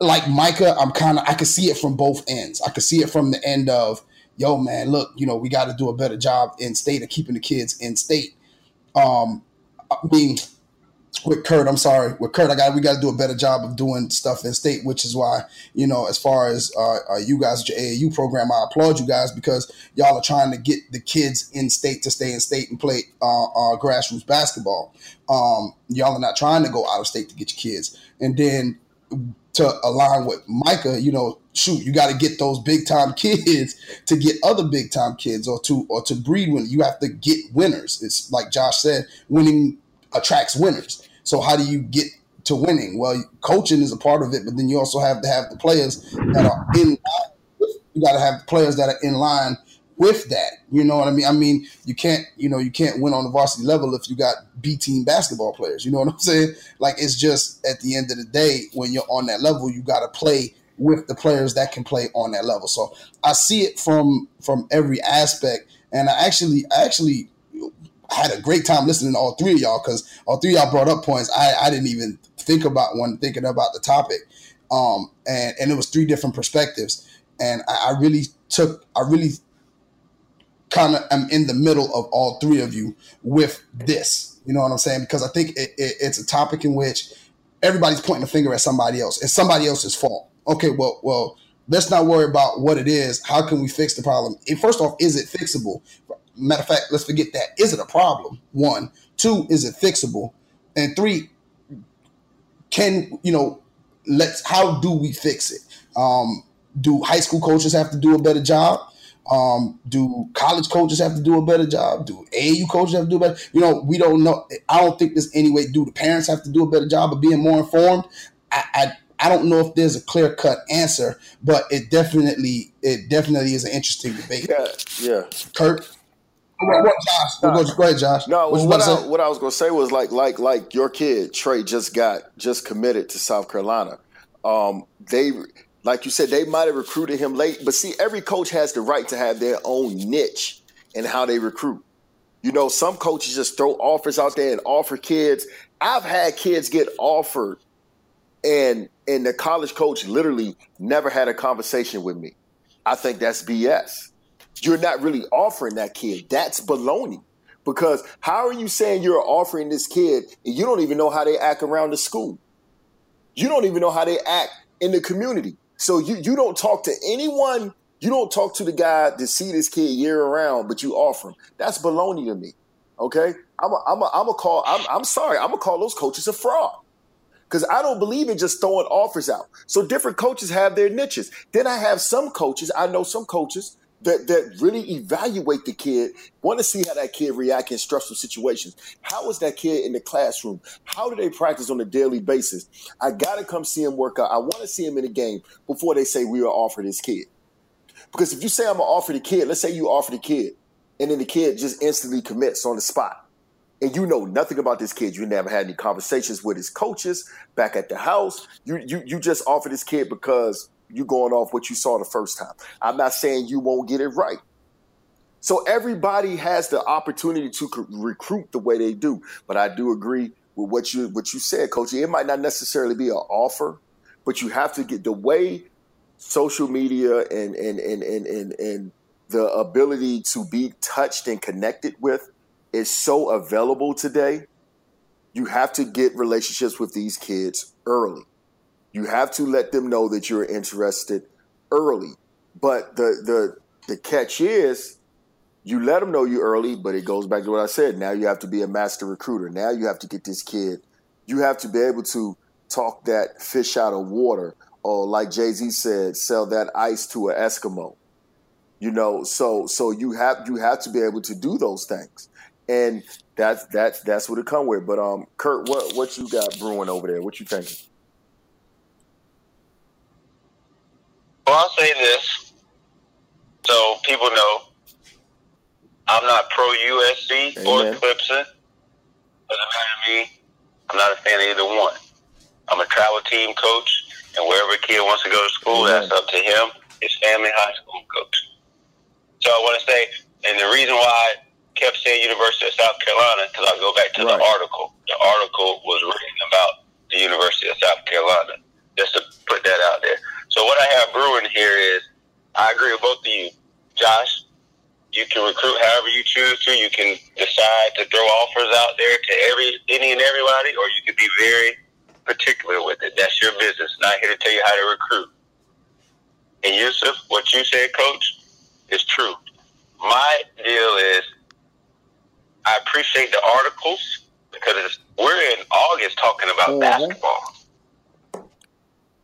like Micah, I'm kind of I can see it from both ends. I can see it from the end of, yo, man, look, you know, we got to do a better job in state of keeping the kids in state. Um, I mean, with Kurt, I'm sorry, with Kurt, I got we got to do a better job of doing stuff in state, which is why you know, as far as uh, uh, you guys your AAU program, I applaud you guys because y'all are trying to get the kids in state to stay in state and play uh, uh, grassroots basketball. Um, y'all are not trying to go out of state to get your kids, and then to align with Micah, you know, shoot, you got to get those big time kids to get other big time kids, or to or to breed when you have to get winners. It's like Josh said, winning attracts winners. So how do you get to winning? Well, coaching is a part of it, but then you also have to have the players that are in. You got to have the players that are in line with that. You know what I mean? I mean, you can't, you know, you can't win on the varsity level if you got B team basketball players. You know what I'm saying? Like it's just at the end of the day, when you're on that level, you got to play with the players that can play on that level. So I see it from from every aspect, and I actually, I actually had a great time listening to all three of y'all because all three of y'all brought up points I, I didn't even think about when thinking about the topic. Um, and and it was three different perspectives, and I, I really took, I really kind of am in the middle of all three of you with this. You know what I'm saying? Because I think it, it, it's a topic in which everybody's pointing a finger at somebody else. It's somebody else's fault. Okay, well, well, let's not worry about what it is. How can we fix the problem? And first off, is it fixable? Matter of fact, let's forget that. Is it a problem? One. Two, is it fixable? And three, can you know? Let's. How do we fix it? Um, do high school coaches have to do a better job? Um, do college coaches have to do a better job? Do AAU coaches have to do better? You know, we don't know. I don't think there's any way. Do the parents have to do a better job of being more informed? I, I, I don't know if there's a clear cut answer, but it definitely it definitely is an interesting debate. Yeah, yeah. Kurt. What, what, Josh? Go, go ahead, Josh. No, What what, I, what I was gonna say was like like like your kid Trey just got just committed to South Carolina. Um, they like you said they might have recruited him late, but see, every coach has the right to have their own niche in how they recruit. You know, some coaches just throw offers out there and offer kids. I've had kids get offered, and and the college coach literally never had a conversation with me. I think that's BS. You're not really offering that kid. That's baloney. Because how are you saying you're offering this kid and you don't even know how they act around the school? You don't even know how they act in the community. So you you don't talk to anyone. You don't talk to the guy to see this kid year round, but you offer him. That's baloney to me. Okay, I'm a, I'm a, I'm a call. I'm, I'm sorry. I'm gonna call those coaches a fraud because I don't believe in just throwing offers out. So different coaches have their niches. Then I have some coaches. I know some coaches that that really evaluate the kid, want to see how that kid react in stressful situations. How is that kid in the classroom? How do they practice on a daily basis? I gotta come see him work out. I want to see him in a game before they say we will offer this kid. Because if you say I'm gonna offer the kid, let's say you offer the kid, and then the kid just instantly commits on the spot and you know nothing about this kid. You never had any conversations with his coaches back at the house. You you you just offer this kid because you going off what you saw the first time. I'm not saying you won't get it right. So everybody has the opportunity to recruit the way they do, but I do agree with what you what you said, Coach. It might not necessarily be an offer, but you have to get the way social media and and and and and, and the ability to be touched and connected with is so available today. You have to get relationships with these kids early. You have to let them know that you're interested early. But the the the catch is you let them know you early, but it goes back to what I said. Now you have to be a master recruiter. Now you have to get this kid. You have to be able to talk that fish out of water, or like Jay Z said, sell that ice to an Eskimo. You know, so so you have you have to be able to do those things, and that's that's that's what it come with. But um, Kurt, what what you got brewing over there? What you thinking? Well, I'll say this, so people know I'm not pro USC or. Clemson. Doesn't matter to me. I'm not a fan of either one. I'm a travel team coach, and wherever a kid wants to go to school, Amen. that's up to him, his family, high school coach. So I want to say, and the reason why I kept saying University of South Carolina, because I'll go back to Right. the article. The article was written about the University of South Carolina, just to put that out there. So what I have brewing here is, I agree with both of you. Josh, you can recruit however you choose to. You can decide to throw offers out there to every any and everybody, or you can be very particular with it. That's your business. Not here to tell you how to recruit. And Yusuf, what you said, Coach, is true. My deal is, I appreciate the articles because it's, we're in August talking about Mhm. basketball,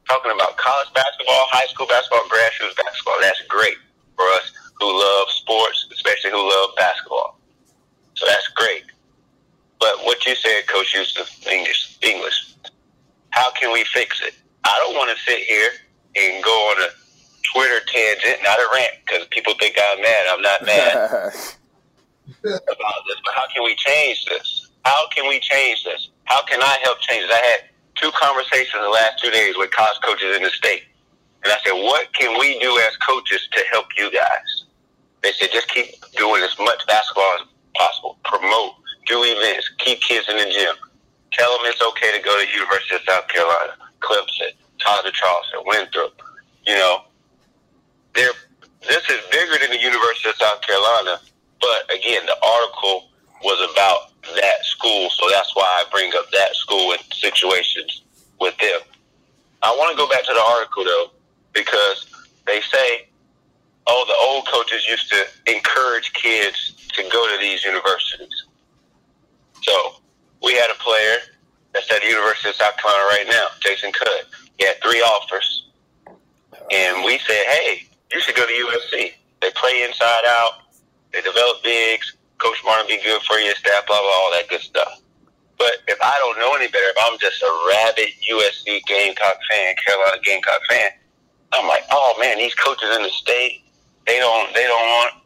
talking about college basketball, high school basketball, grassroots basketball. That's great for us who love sports, especially who love basketball. So that's great. But what you said, Coach Yusuf, English, English, how can we fix it? I don't want to sit here and go on a Twitter tangent, not a rant, because people think I'm mad. I'm not mad about this, but how can we change this? How can we change this? How can I help change this? I had two conversations the last two days with college coaches in the state. And I said, what can we do as coaches to help you guys? They said, just keep doing as much basketball as possible. Promote, do events, keep kids in the gym. Tell them it's okay to go to University of South Carolina, Clemson, Todd Charleston, Winthrop. You know, they're, this is bigger than the University of South Carolina. But again, the article was about that school, so that's why I bring up that school and situations with them. I want to go back to the article though, because they say, oh, the old coaches used to encourage kids to go to these universities. So we had a player that's at the University of South Carolina right now, Jason Cudd. He had three offers, and we said, hey, you should go to USC. They play inside out. They develop bigs. Coach Martin be good for your staff, blah, blah, all that good stuff. But if I don't know any better, if I'm just a rabid USC Gamecock fan, Carolina Gamecock fan, I'm like, oh man, these coaches in the state, they don't, they don't want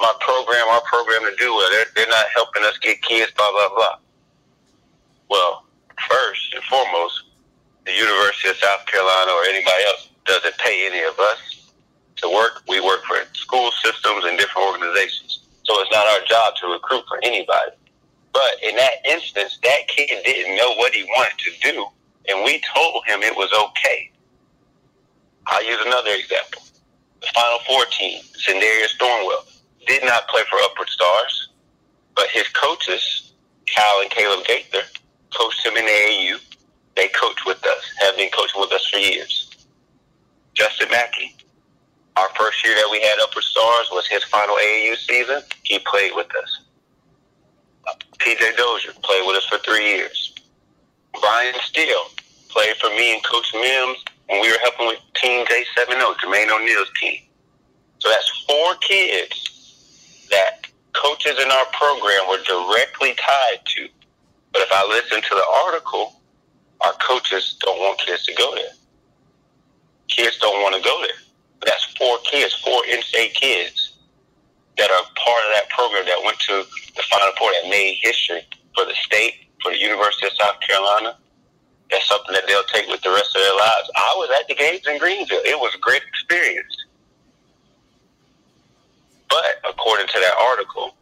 my program, our program to do well. They're, they're not helping us get kids, blah, blah, blah. Well, first and foremost, the University of South Carolina or anybody else doesn't pay any of us to work. We work for school systems and different organizations. So it's not our job to recruit for anybody. But in that instance, that kid didn't know what he wanted to do, and we told him it was okay. I'll use another example. The Final Four team, Sindarius Thornwell, did not play for Upward Stars, but his coaches, Cal and Caleb Gaither, coached him in the AAU. They coach with us, have been coaching with us for years. Justin McKie, our first year that we had Upward Stars was his final AAU season. He played with us. PJ Dozier played with us for three years. Brian Steele played for me and Coach Mims when we were helping with Team J70, Jermaine O'Neal's team. So that's four kids that coaches in our program were directly tied to. But if I listen to the article, our coaches don't want kids to go there. Kids don't want to go there. But that's four kids, four in-state kids that are part of that program that went to the Final Four that made history for the state, for the University of South Carolina. That's something that they'll take with the rest of their lives. I was at the games in Greenville. It was a great experience. But according to that article,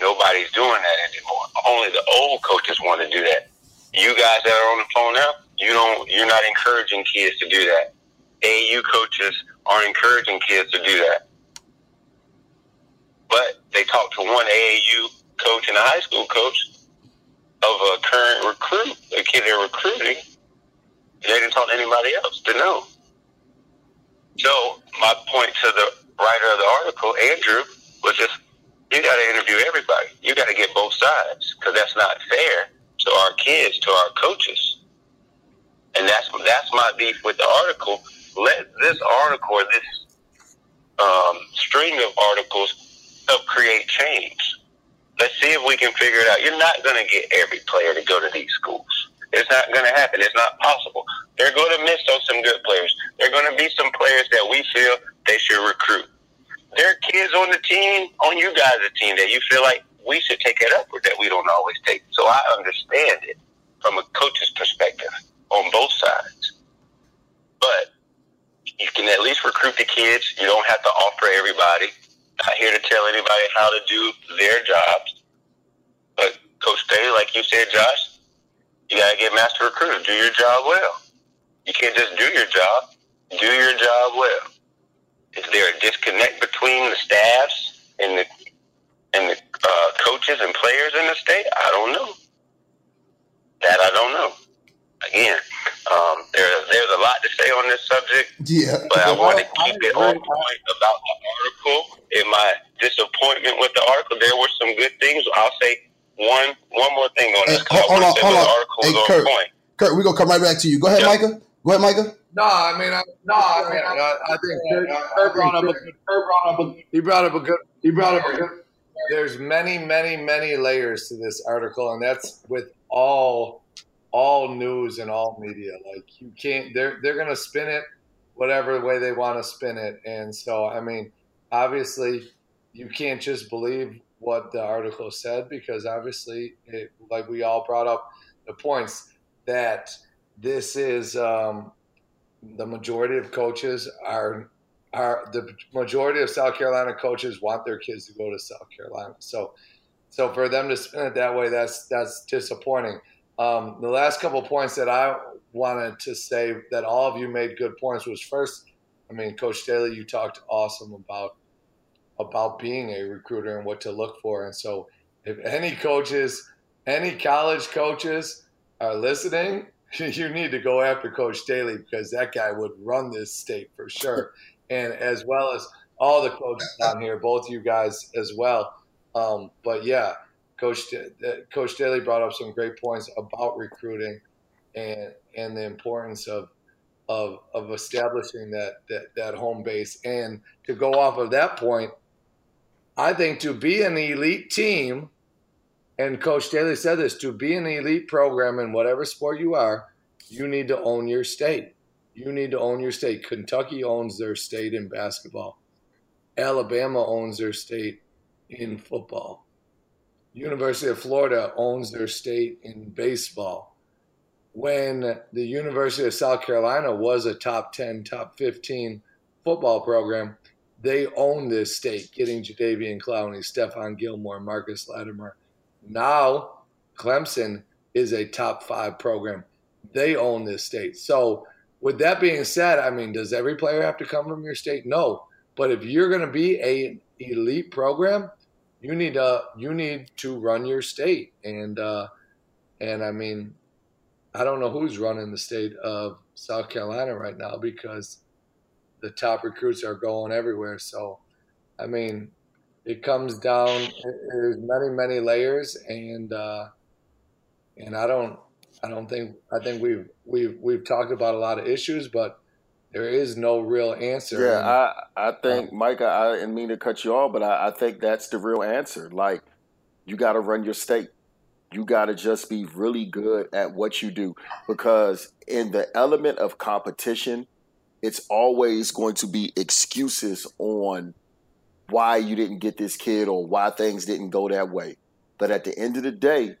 nobody's doing that anymore. Only the old coaches want to do that. You guys that are on the phone now, you don't. You're not encouraging kids to do that. AAU coaches are encouraging kids to do that. But they talked to one AAU coach and a high school coach of a current recruit, a kid they're recruiting. They didn't talk to anybody else to know. So my point to the writer of the article, Andrew, was just you got to interview everybody. You got to get both sides because that's not fair to our kids, to our coaches. And that's that's my beef with the article. Let this article or this um, string of articles help create change. Let's see if we can figure it out. You're not going to get every player to go to these schools. It's not going to happen. It's not possible. They're going to miss on some good players. There are going to be some players that we feel they should recruit. There are kids on the team, on you guys' team, that you feel like we should take it up or that we don't always take. So I understand it from a coach's perspective on both sides. But you can at least recruit the kids. You don't have to offer everybody. Not here to tell anybody how to do their jobs. But Coach Day, like you said, Josh, you gotta get master recruiter. Do your job well. You can't just do your job. Do your job well. Is there a disconnect between the staffs and the and the uh, coaches and players in the state? I don't know. That I don't know. Again, um, there, there's a lot to say on this subject. Yeah. But I want to keep it on point about the article. In my disappointment with the article, there were some good things. I'll say one one more thing on this. Hey, hold on, hold on. The article Hey, was on Kurt. point. Kurt, we're gonna come right back to you. Go ahead, Yeah. Micah. Go ahead, Micah. No, I mean, I, no, I mean, I, I think Kurt, Kurt brought up a good. Kurt brought up a. He brought up a good. He brought up a good. There's many, many, many layers to this article, and that's with all, all news and all media. Like you can't. They're they're gonna spin it whatever way they want to spin it, and so I mean, obviously, you can't just believe what the article said because obviously, it, like we all brought up the points that this is. Um, the majority of coaches are are the majority of South Carolina coaches want their kids to go to South Carolina. So so for them to spin it that way, that's that's disappointing. Um, the last couple points that I wanted to say that all of you made good points was first, I mean, Coach Staley, you talked awesome about about being a recruiter and what to look for. And so if any coaches, any college coaches are listening, you need to go after Coach Staley because that guy would run this state for sure. and as well as all the coaches down here, both you guys as well. Um, but yeah, Coach Coach Staley brought up some great points about recruiting and and the importance of of of establishing that that, that home base. And to go off of that point, I think to be an elite team, and Coach Staley said this, to be an elite program in whatever sport you are, you need to own your state. You need to own your state. Kentucky owns their state in basketball. Alabama owns their state in football. University of Florida owns their state in baseball. When the University of South Carolina was a top 10, top 15 football program, they owned this state, getting Jadeveon Clowney, Stephon Gilmore, Marcus Lattimore. Now, Clemson is a top five program. They own this state. So, with that being said, I mean, does every player have to come from your state? No. But if you're going to be a elite program, you need to you need to run your state. And uh, and I mean, I don't know who's running the state of South Carolina right now because the top recruits are going everywhere. So, I mean, it comes down. There's many many layers, and uh, and I don't I don't think I think we've we've we've talked about a lot of issues, but there is no real answer. Yeah, I, I think, Micah, I didn't mean to cut you off, but I, I think that's the real answer. Like, you got to run your state. You got to just be really good at what you do because, in the element of competition, it's always going to be excuses on why you didn't get this kid or why things didn't go that way. But at the end of the day,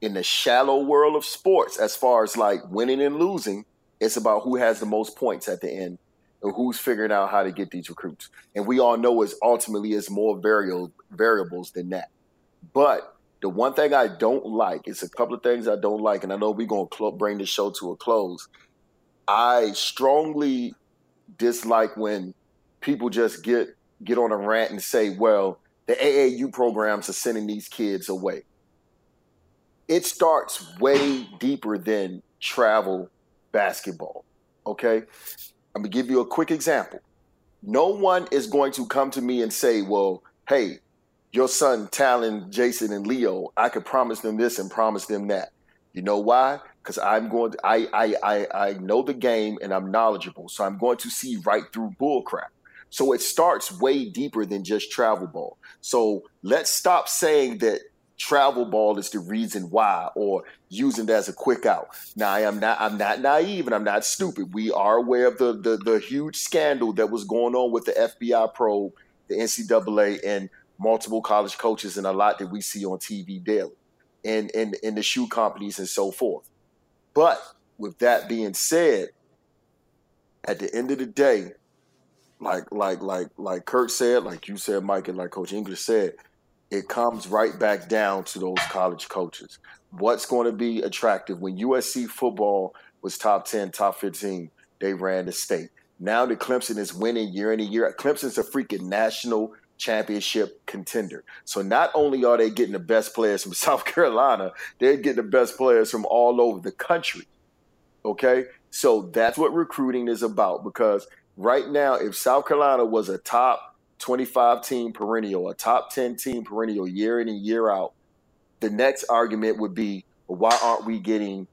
in the shallow world of sports, as far as like winning and losing, it's about who has the most points at the end and who's figuring out how to get these recruits. And we all know is ultimately is more variable variables than that. But the one thing I don't like is a couple of things I don't like, and I know we're gonna cl- bring the show to a close. I strongly dislike when people just get get on a rant and say, "Well, the AAU programs are sending these kids away." It starts way deeper than travel basketball. Okay, I'm gonna give you a quick example. No one is going to come to me and say, "Well, hey, your son Talon, Jason, and Leo, I could promise them this and promise them that. You know why? Because I'm going to, I, I, I, I know the game and I'm knowledgeable. So I'm going to see right through bullcrap. So it starts way deeper than just travel ball. So let's stop saying that travel ball is the reason why or using it as a quick out. Now I am not I'm not naive and I'm not stupid. We are aware of the the, the huge scandal that was going on with the FBI probe, the NCAA and multiple college coaches and a lot that we see on TV daily and in, in the shoe companies and so forth. But with that being said, at the end of the day, like like like like Curt said, like you said, Mike, and like Coach English said, it comes right back down to those college coaches. What's going to be attractive when USC football was top 10, top 15, they ran the state. Now that Clemson is winning year in and year, Clemson's a freaking national championship contender. So not only are they getting the best players from South Carolina, they're getting the best players from all over the country. Okay? So that's what recruiting is about because right now, if South Carolina was a top 25 team perennial, a top 10 team perennial year in and year out, the next argument would be why aren't we getting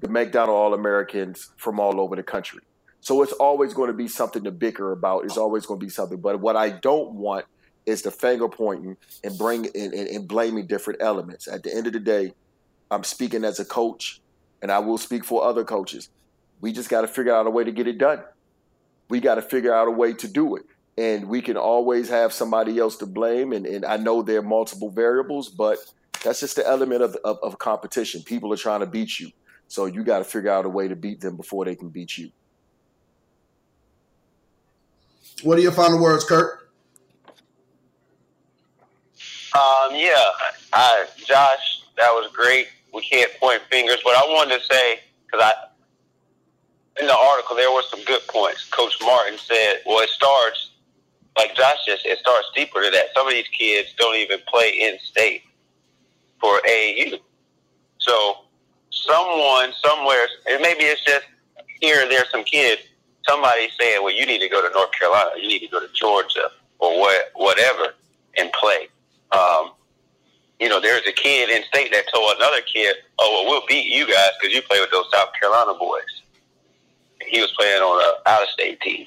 the McDonald All Americans from all over the country? So it's always going to be something to bicker about. It's always going to be something. But what I don't want is the finger pointing and bring and, and blaming different elements. At the end of the day, I'm speaking as a coach, and I will speak for other coaches. We just got to figure out a way to get it done. We got to figure out a way to do it. And we can always have somebody else to blame. And, and I know there are multiple variables, but that's just the element of, of, of competition. People are trying to beat you. So you got to figure out a way to beat them before they can beat you. What are your final words, Curt? Um, yeah, I, Josh, that was great. We can't point fingers, but I wanted to say because I in the article there were some good points. Coach Martin said, "Well, it starts like Josh just it starts deeper to that. Some of these kids don't even play in state for AAU. So someone somewhere, and maybe it's just here and there, some kids somebody saying, "Well, you need to go to North Carolina, you need to go to Georgia, or what, whatever, and play." Um, you know, there's a kid in state that told another kid, "Oh, well, we'll beat you guys because you play with those South Carolina boys." He was playing on an out-of-state team,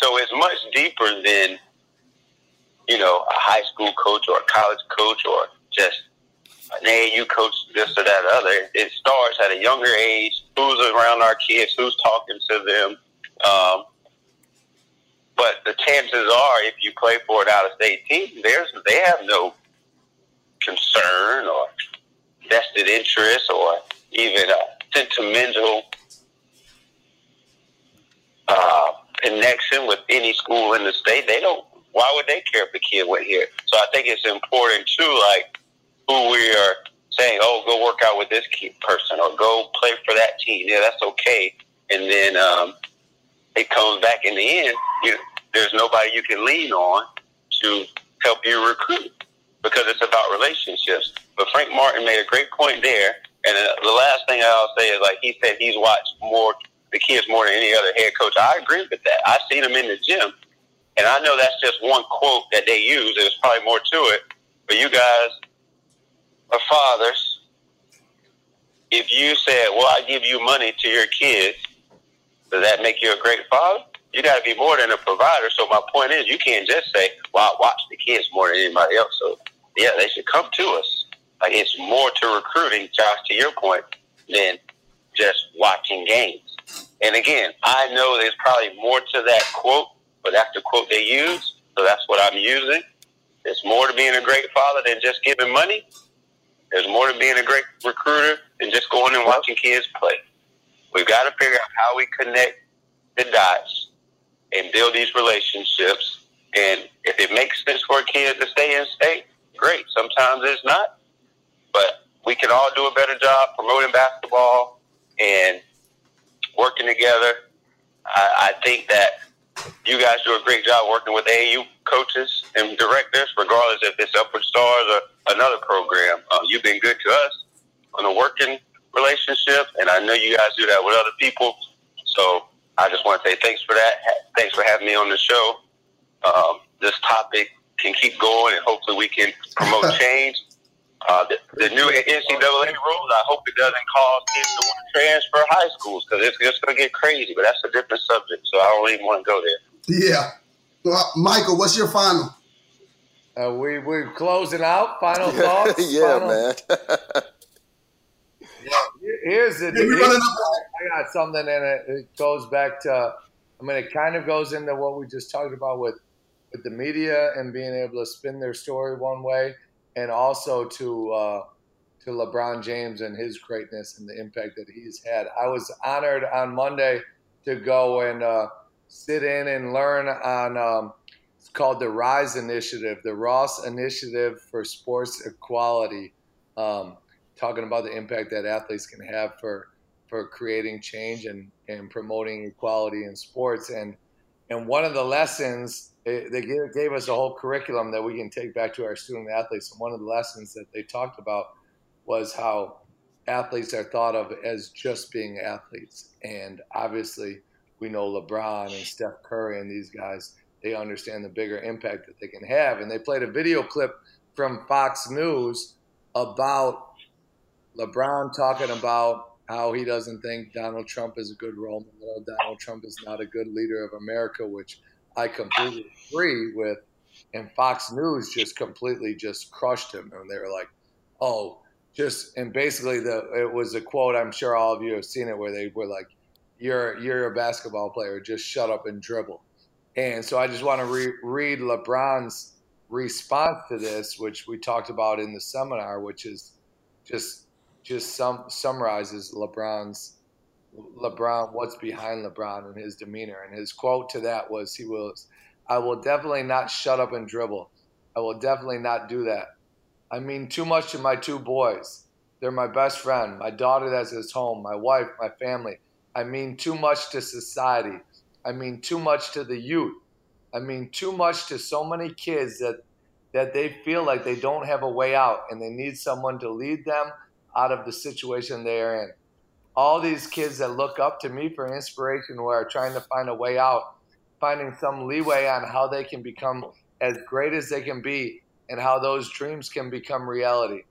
so it's much deeper than you know a high school coach or a college coach or just an AAU coach, this or that or other. It starts at a younger age. Who's around our kids? Who's talking to them? Um, but the chances are, if you play for an out-of-state team, there's they have no concern or vested interest or even a sentimental uh, connection with any school in the state. They don't. Why would they care if the kid went here? So I think it's important too, like who we are saying, oh, go work out with this person or go play for that team. Yeah, that's okay. And then um, it comes back in the end, you, there's nobody you can lean on to help you recruit because it's about relationships. But Frank Martin made a great point there. And the last thing I'll say is like he said he's watched more the kids more than any other head coach. I agree with that. I've seen them in the gym, and I know that's just one quote that they use. There's probably more to it. But you guys are fathers. If you said, "Well, I give you money to your kids," Does that make you a great father? You got to be more than a provider. So my point is, you can't just say, "Well, I watch the kids more than anybody else." So yeah, they should come to us. Like it's more to recruiting, Josh. To your point, than just watching games. And again, I know there's probably more to that quote, but that's the quote they use. So that's what I'm using. There's more to being a great father than just giving money. There's more to being a great recruiter than just going and watching kids play. We've got to figure out how we connect the dots and build these relationships. And if it makes sense for a kid to stay in state, great. Sometimes it's not. But we can all do a better job promoting basketball and working together. I, I think that you guys do a great job working with AAU coaches and directors, regardless if it's Upward Stars or another program. Uh, you've been good to us on the working relationship, and I know you guys do that with other people. So I just want to say thanks for that. Thanks for having me on the show. Um, this topic can keep going, and hopefully we can promote change. Uh, the, the new NCAA rules, I hope it doesn't cause kids to want to transfer high schools because it's just going to get crazy. But that's a different subject, so I don't even want to go there. Yeah. Well, Michael, what's your final? Uh, we we're closing out. Final thoughts. yeah, Final- man. Here's the. Yeah, we're running up. I got something, and it, it goes back to. I mean, it kind of goes into what we just talked about with with the media and being able to spin their story one way, and also to uh, to LeBron James and his greatness and the impact that he's had. I was honored on Monday to go and uh, sit in and learn on. Um, it's called the Rise Initiative, the Ross Initiative for Sports Equality. Um, talking about the impact that athletes can have for for creating change and, and promoting equality in sports. And and one of the lessons they, gave us a whole curriculum that we can take back to our student athletes. And one of the lessons that they talked about was how athletes are thought of as just being athletes. And obviously, we know LeBron and Steph Curry and these guys. They understand the bigger impact that they can have. And they played a video clip from Fox News about LeBron talking about how he doesn't think Donald Trump is a good role model. Donald Trump is not a good leader of America, which I completely agree with. And Fox News just completely just crushed him, and they were like, "Oh, just." And basically, the it was a quote. I'm sure all of you have seen it, where they were like, "You're you're a basketball player. Just shut up and dribble." And so I just want to re- read LeBron's response to this, which we talked about in the seminar, which is just just sum, summarizes LeBron's LeBron what's behind LeBron and his demeanor. And his quote to that was, "He was, I will definitely not shut up and dribble. I will definitely not do that. I mean too much to my two boys. They're my best friend, my daughter that's his home, my wife, my family. I mean too much to society. I mean too much to the youth. I mean too much to so many kids that that they feel like they don't have a way out and they need someone to lead them out of the situation they are in. All these kids that look up to me for inspiration who are trying to find a way out, finding some leeway on how they can become as great as they can be and how those dreams can become reality.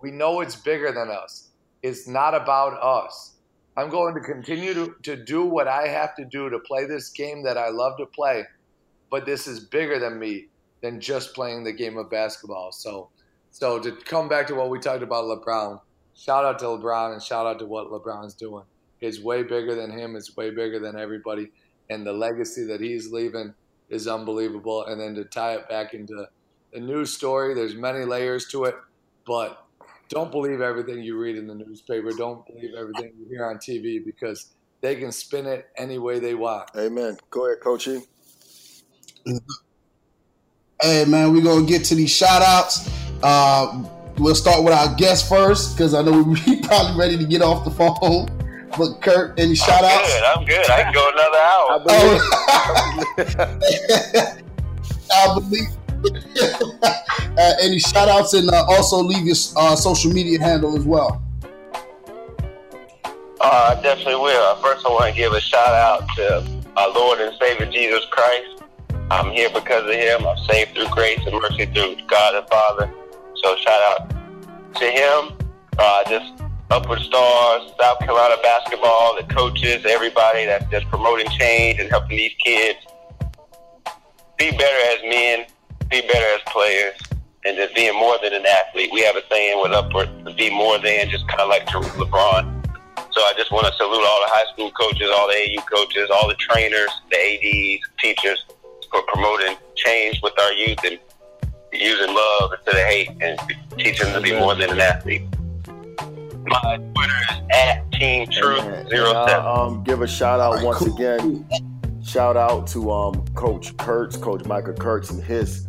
We know it's bigger than us. It's not about us. I'm going to continue to, to do what I have to do to play this game that I love to play, but this is bigger than me than just playing the game of basketball. So, so to come back to what we talked about LeBron, shout out to LeBron and shout out to what LeBron's doing. It's way bigger than him. It's way bigger than everybody, and the legacy that he's leaving is unbelievable. And then to tie it back into the news story, there's many layers to it, but don't believe everything you read in the newspaper. Don't believe everything you hear on TV because they can spin it any way they want. Amen. Go ahead, Coach E. Hey man, we're gonna get to these shout outs. Uh, we'll start with our guest first because I know we probably ready to get off the phone. But Curt, any shout outs? Good, I'm good. I can go another hour. Oh, I believe. uh, any shout outs and uh, also leave your uh, social media handle as well. Uh, I definitely will. First, I want to give a shout out to our Lord and Savior Jesus Christ. I'm here because of Him. I'm saved through grace and mercy through God the Father. So, shout out to Him. Uh, just Upward Stars, South Carolina basketball, the coaches, everybody that's just promoting change and helping these kids be better as men, be better as players, and just being more than an athlete. We have a saying with Upward be more than just kind of like LeBron. So I just want to salute all the high school coaches, all the AU coaches, all the trainers, the ADs, teachers for promoting change with our youth and using love instead of hate and teaching them to be more than an athlete. My Twitter is at Team Truth Amen. Zero And, Seven. uh, um, give a shout out once cool. again. Shout out to um, Coach Kurtz, Coach Michael Kurtz, and his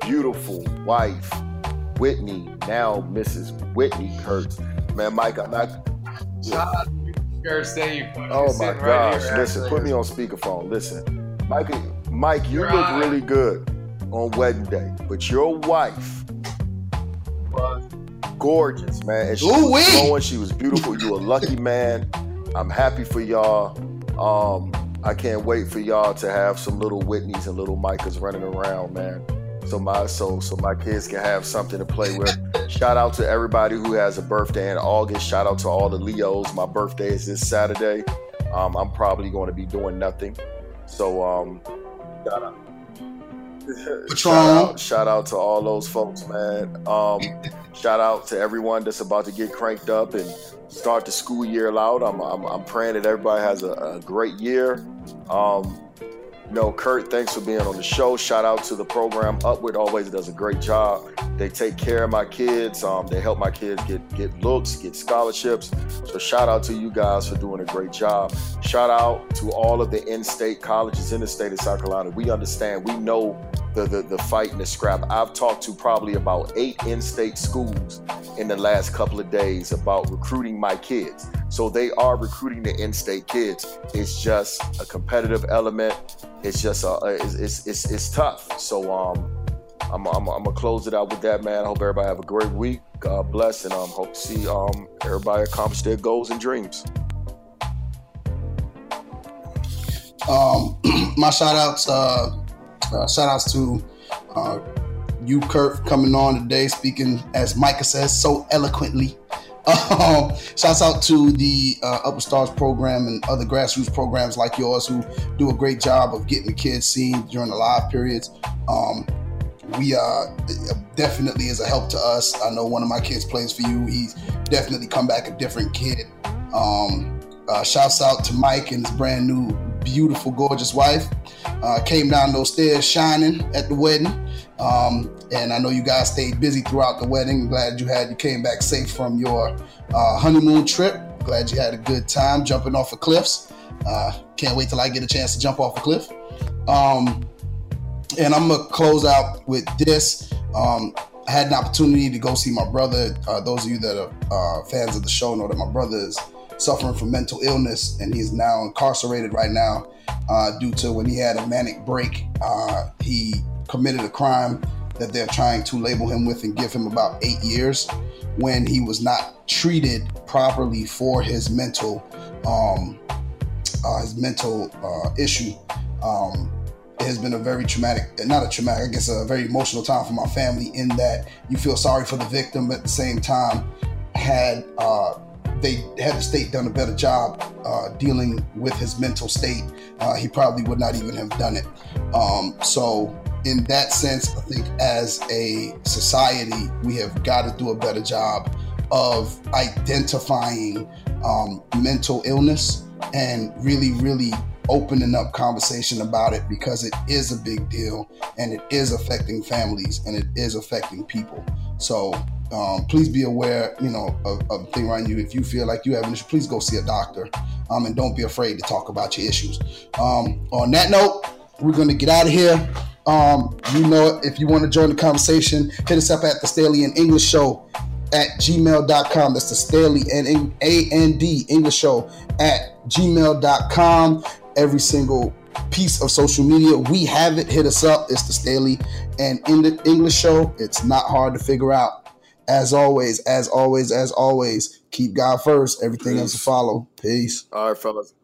beautiful wife, Whitney, now Mrs. Whitney Kurtz. Man, Mike, I'm not. Shout out you, Curt. Say you put Oh my sitting right gosh! here, Listen, actually. put me on speakerphone. Listen, Mike, Mike, you You're look on. really good on wedding day, but your wife, was gorgeous man. And she Ooh-wee. was glowing. She was beautiful. You a lucky man. I'm happy for y'all. Um, I can't wait for y'all to have some little Whitneys and little Micahs running around, man. so my so so my kids can have something to play with. Shout out to everybody who has a birthday in August. Shout out to all the Leos. My birthday is this Saturday. Um, I'm probably going to be doing nothing. So um, shout out. Shout out, shout out to all those folks, man. Um, shout out to everyone that's about to get cranked up and start the school year loud. I'm, I'm, I'm praying that everybody has a, a great year. Um, know, Curt, thanks for being on the show. Shout out to the program. Upward always does a great job. They take care of my kids. Um, they help my kids get get looks, get scholarships. So shout out to you guys for doing a great job. Shout out to all of the in-state colleges in the state of South Carolina. We understand. We know the, the, the fight and the scrap. I've talked to probably about eight in-state schools in the last couple of days about recruiting my kids. So they are recruiting the in-state kids. It's just a competitive element. It's just a, it's, it's, it's, it's tough. So um, I'm, I'm, I'm, gonna close it out with that, man. I hope everybody have a great week. God bless, and um, hope to see um, everybody accomplish their goals and dreams. Um, my shout outs, uh, uh, shout outs to uh, you, Curt, coming on today, speaking as Micah says so eloquently. Um, shouts out to the uh, Upward Stars program and other grassroots programs like yours who do a great job of getting the kids seen during the live periods. Um, we uh, definitely is a help to us. I know one of my kids plays for you. He's definitely come back a different kid. Um, uh, shouts out to Mike and his brand new, beautiful, gorgeous wife. Uh, came down those stairs shining at the wedding. Um, and I know you guys stayed busy throughout the wedding. Glad you had you came back safe from your uh, honeymoon trip. Glad you had a good time jumping off of cliffs. Uh, can't wait till I get a chance to jump off a cliff. Um, and I'm gonna close out with this. Um, I had an opportunity to go see my brother. Uh, those of you that are uh, fans of the show know that my brother is suffering from mental illness, and he is now incarcerated right now uh, due to when he had a manic break. Uh, he committed a crime that they're trying to label him with and give him about eight years when he was not treated properly for his mental um, uh, his mental uh, issue. Um, it has been a very traumatic, not a traumatic, I guess a very emotional time for my family in that you feel sorry for the victim, but at the same time, had uh, they had the state done a better job uh, dealing with his mental state, uh, he probably would not even have done it. Um, so, in that sense, I think as a society, we have got to do a better job of identifying um, mental illness and really, really opening up conversation about it because it is a big deal and it is affecting families and it is affecting people. So um, please be aware, you know, of, of the thing around you. If you feel like you have an issue, please go see a doctor. Um, and don't be afraid to talk about your issues. Um, on that note, we're going to get out of here. Um, you know, if you want to join the conversation, hit us up at the Staley and English Show at gmail.com. That's the Staley and A N D English Show at gmail.com. Every single piece of social media, we have it. Hit us up. It's the Staley and English Show. It's not hard to figure out. As always, as always, as always, keep God first. Everything Peace. else to follow. Peace. All right, fellas.